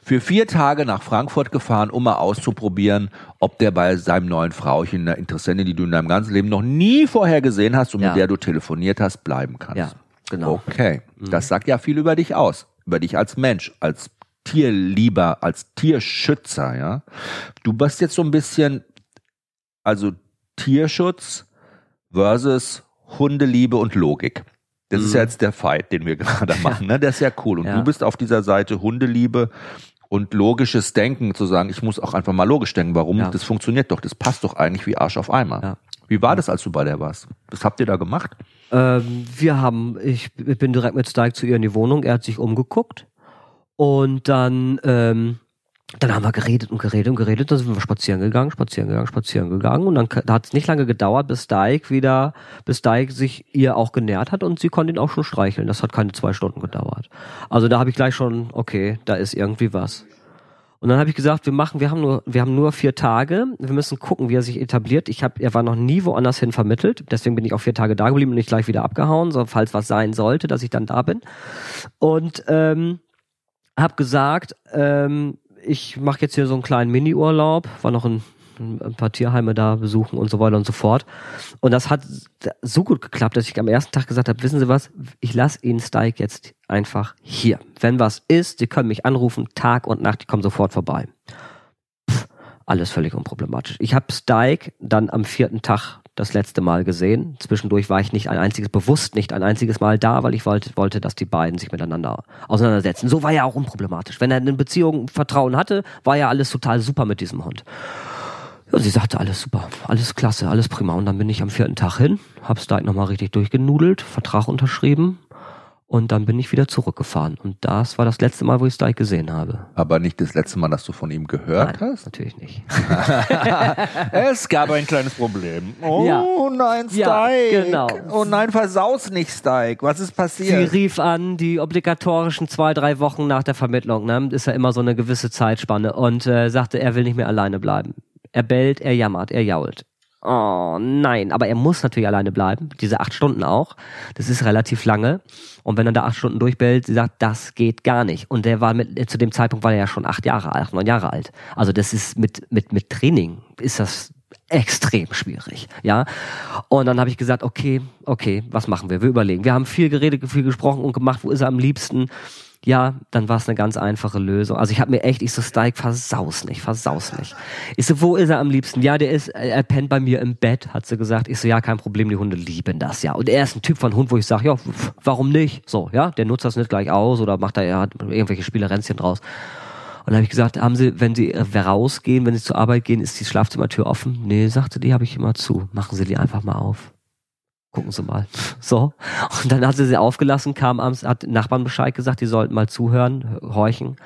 für vier Tage nach Frankfurt gefahren, um mal auszuprobieren, ob der bei seinem neuen Frauchen, einer Interessentin, die du in deinem ganzen Leben noch nie vorher gesehen hast und Ja. mit der du telefoniert hast, bleiben kannst. Ja, genau. Okay, das sagt ja viel über dich aus, über dich als Mensch, als Tierlieber, als Tierschützer, ja. Du bist jetzt so ein bisschen, also Tierschutz versus Hundeliebe und Logik. Das ist Mhm. ja jetzt der Fight, den wir gerade machen, ne? Das ist ja cool. Und Ja. du bist auf dieser Seite Hundeliebe und logisches Denken, zu sagen, ich muss auch einfach mal logisch denken, warum? Ja. Das funktioniert doch, das passt doch eigentlich wie Arsch auf Eimer. Ja. Wie war das, als du bei der warst? Was habt ihr da gemacht? Ähm, wir haben, ich bin direkt mit Stike zu ihr in die Wohnung, er hat sich umgeguckt und dann, ähm, dann haben wir geredet und geredet und geredet, dann sind wir spazieren gegangen, spazieren gegangen, spazieren gegangen und dann da hat es nicht lange gedauert, bis Stike wieder, bis Stike sich ihr auch genährt hat und sie konnte ihn auch schon streicheln. Das hat keine zwei Stunden gedauert. Also da habe ich gleich schon, okay, da ist irgendwie was. Und dann habe ich gesagt, wir machen, wir haben nur, wir haben nur vier Tage. Wir müssen gucken, wie er sich etabliert. Ich habe, er war noch nie woanders hin vermittelt. Deswegen bin ich auch vier Tage da geblieben und nicht gleich wieder abgehauen, so falls was sein sollte, dass ich dann da bin. Und ähm, habe gesagt, ähm, ich mache jetzt hier so einen kleinen Mini-Urlaub, war noch ein, ein paar Tierheime da besuchen und so weiter und so fort. Und das hat so gut geklappt, dass ich am ersten Tag gesagt habe, wissen Sie was, ich lasse Ihnen Stike jetzt einfach hier. Wenn was ist, Sie können mich anrufen, Tag und Nacht, ich komme sofort vorbei. Pff, alles völlig unproblematisch. Ich habe Stike dann am vierten Tag das letzte Mal gesehen. Zwischendurch war ich nicht ein einziges, bewusst nicht ein einziges Mal da, weil ich wollte, wollte, dass die beiden sich miteinander auseinandersetzen. So war ja auch unproblematisch. Wenn er eine Beziehung Vertrauen hatte, war ja alles total super mit diesem Hund. Ja, sie sagte, alles super, alles klasse, alles prima. Und dann bin ich am vierten Tag hin, hab Stike nochmal richtig durchgenudelt, Vertrag unterschrieben und dann bin ich wieder zurückgefahren. Und das war das letzte Mal, wo ich Stike gesehen habe. Aber nicht das letzte Mal, dass du von ihm gehört Nein, hast? natürlich nicht. Es gab ein kleines Problem. Oh Ja. nein, Stike. Ja, genau. Oh nein, versaus nicht, Stike. Was ist Sie passiert? rief an, die obligatorischen zwei, drei Wochen nach der Vermittlung, ne, ist ja immer so eine gewisse Zeitspanne und äh, sagte, er will nicht mehr alleine bleiben. Er bellt, er jammert, er jault. Oh nein, aber er muss natürlich alleine bleiben, diese acht Stunden auch. Das ist relativ lange. Und wenn er da acht Stunden durchbellt, sie sagt, das geht gar nicht. Und der war mit, zu dem Zeitpunkt war er ja schon acht Jahre alt, neun Jahre alt. Also das ist mit, mit, mit Training ist das extrem schwierig, ja. Und dann habe ich gesagt, okay, okay, was machen wir? Wir überlegen. Wir haben viel geredet, viel gesprochen und gemacht. Wo ist er am liebsten? Ja, dann war es eine ganz einfache Lösung. Also ich habe mir echt, ich so, Stike, versaus nicht, versaus nicht. Ich so, wo ist er am liebsten? Ja, der ist, er pennt bei mir im Bett, hat sie gesagt. Ich so, ja, kein Problem, die Hunde lieben das, ja. Und er ist ein Typ von Hund, wo ich sage, ja, warum nicht? So, ja, der nutzt das nicht gleich aus oder macht da ja irgendwelche Spielerenzchen draus. Und dann habe ich gesagt, haben Sie, wenn Sie äh, rausgehen, wenn Sie zur Arbeit gehen, ist die Schlafzimmertür offen? Nee, sagte die, habe ich immer zu. Machen Sie die einfach mal auf. Gucken Sie mal. So. Und dann hat sie sie aufgelassen, kam abends, hat Nachbarn Bescheid gesagt, die sollten mal zuhören, horchen.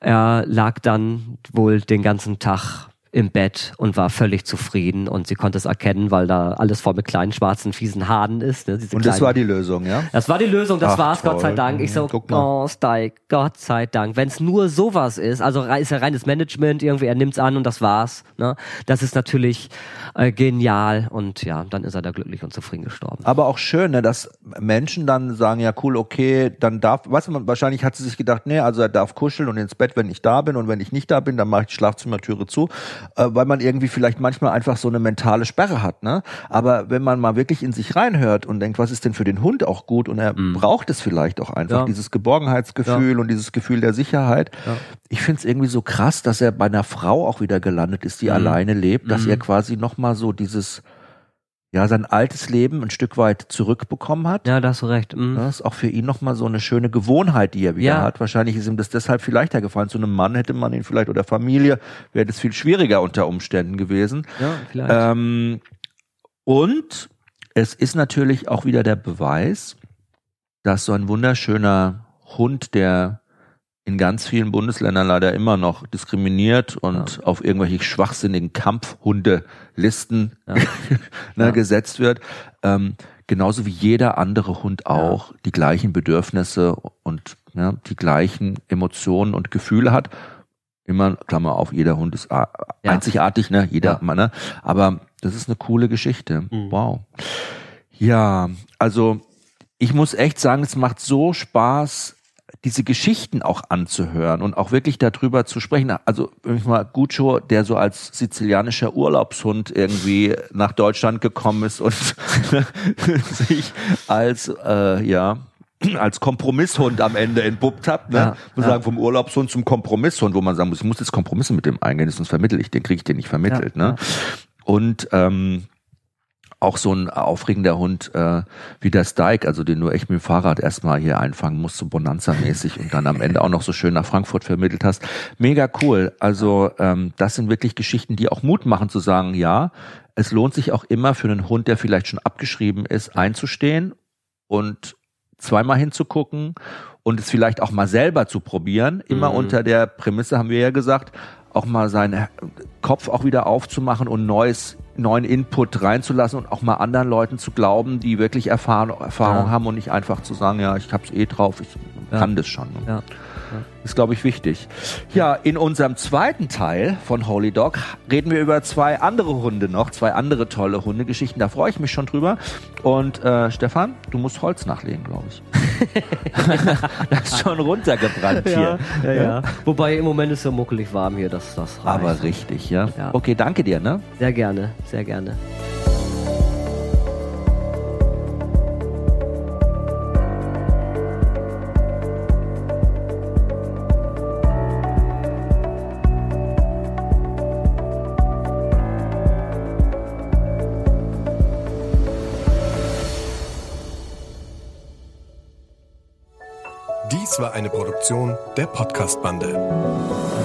Er lag dann wohl den ganzen Tag im Bett und war völlig zufrieden und sie konnte es erkennen, weil da alles voll mit kleinen schwarzen fiesen Haaren ist. Ne? und das war die Lösung, ja? Das war die Lösung, das Ach, war's, toll. Gott sei Dank. Ich so, oh, Stike, Gott sei Dank. Wenn es nur sowas ist, also ist ja reines Management, irgendwie er nimmt's an und das war's. Ne? Das ist natürlich äh, genial und ja, dann ist er da glücklich und zufrieden gestorben. Aber auch schön, ne, dass Menschen dann sagen, ja cool, okay, dann darf, weißt du, wahrscheinlich hat sie sich gedacht, nee, also er darf kuscheln und ins Bett, wenn ich da bin und wenn ich nicht da bin, dann mache ich die Schlafzimmertüre zu äh, weil man irgendwie vielleicht manchmal einfach so eine mentale Sperre hat. Ne? Aber wenn man mal wirklich in sich reinhört und denkt, was ist denn für den Hund auch gut und er mhm. braucht es vielleicht auch einfach, ja. dieses Geborgenheitsgefühl ja. und dieses Gefühl der Sicherheit. Ja. Ich finde es irgendwie so krass, dass er bei einer Frau auch wieder gelandet ist, die mhm. alleine lebt, dass mhm. er quasi nochmal so dieses ja, sein altes Leben ein Stück weit zurückbekommen hat. Ja, da hast du recht. Mhm. Das ist auch für ihn nochmal so eine schöne Gewohnheit, die er wieder ja. hat. Wahrscheinlich ist ihm das deshalb viel leichter gefallen. Zu einem Mann hätte man ihn vielleicht oder Familie wäre das viel schwieriger unter Umständen gewesen. Ja, vielleicht. Ähm, und es ist natürlich auch wieder der Beweis, dass so ein wunderschöner Hund, der in ganz vielen Bundesländern leider immer noch diskriminiert und ja. auf irgendwelche schwachsinnigen Kampfhundelisten ja. ne, ja. gesetzt wird. Ähm, genauso wie jeder andere Hund auch die gleichen Bedürfnisse und ja, die gleichen Emotionen und Gefühle hat. Immer, Klammer auf, jeder Hund ist einzigartig, ne? Jeder, ja. ne? Aber das ist eine coole Geschichte. Mhm. Wow. Ja, also ich muss echt sagen, es macht so Spaß, diese Geschichten auch anzuhören und auch wirklich darüber zu sprechen. Also wenn ich mal Guccio, der so als sizilianischer Urlaubshund irgendwie nach Deutschland gekommen ist und sich als äh, ja als Kompromisshund am Ende entpuppt hat, ne? Ja, muss ja. sagen, vom Urlaubshund zum Kompromisshund, wo man sagen muss, ich muss jetzt Kompromisse mit dem eingehen, sonst vermittel ich den, kriege ich den nicht vermittelt. Ja, ne? Und ähm, auch so ein aufregender Hund äh, wie der Stike, also den du echt mit dem Fahrrad erstmal hier einfangen musst, so Bonanza-mäßig und dann am Ende auch noch so schön nach Frankfurt vermittelt hast. Mega cool. Also ähm, das sind wirklich Geschichten, die auch Mut machen zu sagen, ja, es lohnt sich auch immer für einen Hund, der vielleicht schon abgeschrieben ist, einzustehen und zweimal hinzugucken und es vielleicht auch mal selber zu probieren. Immer mhm. unter der Prämisse haben wir ja gesagt, auch mal seinen Kopf auch wieder aufzumachen und neues neuen Input reinzulassen und auch mal anderen Leuten zu glauben, die wirklich Erfahrung, Erfahrung ja. haben und nicht einfach zu sagen, ja, ich hab's eh drauf, ich ja. kann das schon. Ja. Ist, glaube ich, wichtig. Ja, in unserem zweiten Teil von Holy Dog reden wir über zwei andere Hunde noch, zwei andere tolle Hundegeschichten. Da freue ich mich schon drüber. Und äh, Stefan, du musst Holz nachlegen, glaube ich. das ist schon runtergebrannt hier. Ja, ja, ja. Wobei im Moment ist so muckelig warm hier, dass das reicht. Aber richtig, ja. ja. Okay, danke dir, ne? Sehr gerne, sehr gerne. War eine Produktion der Podcast-Bande.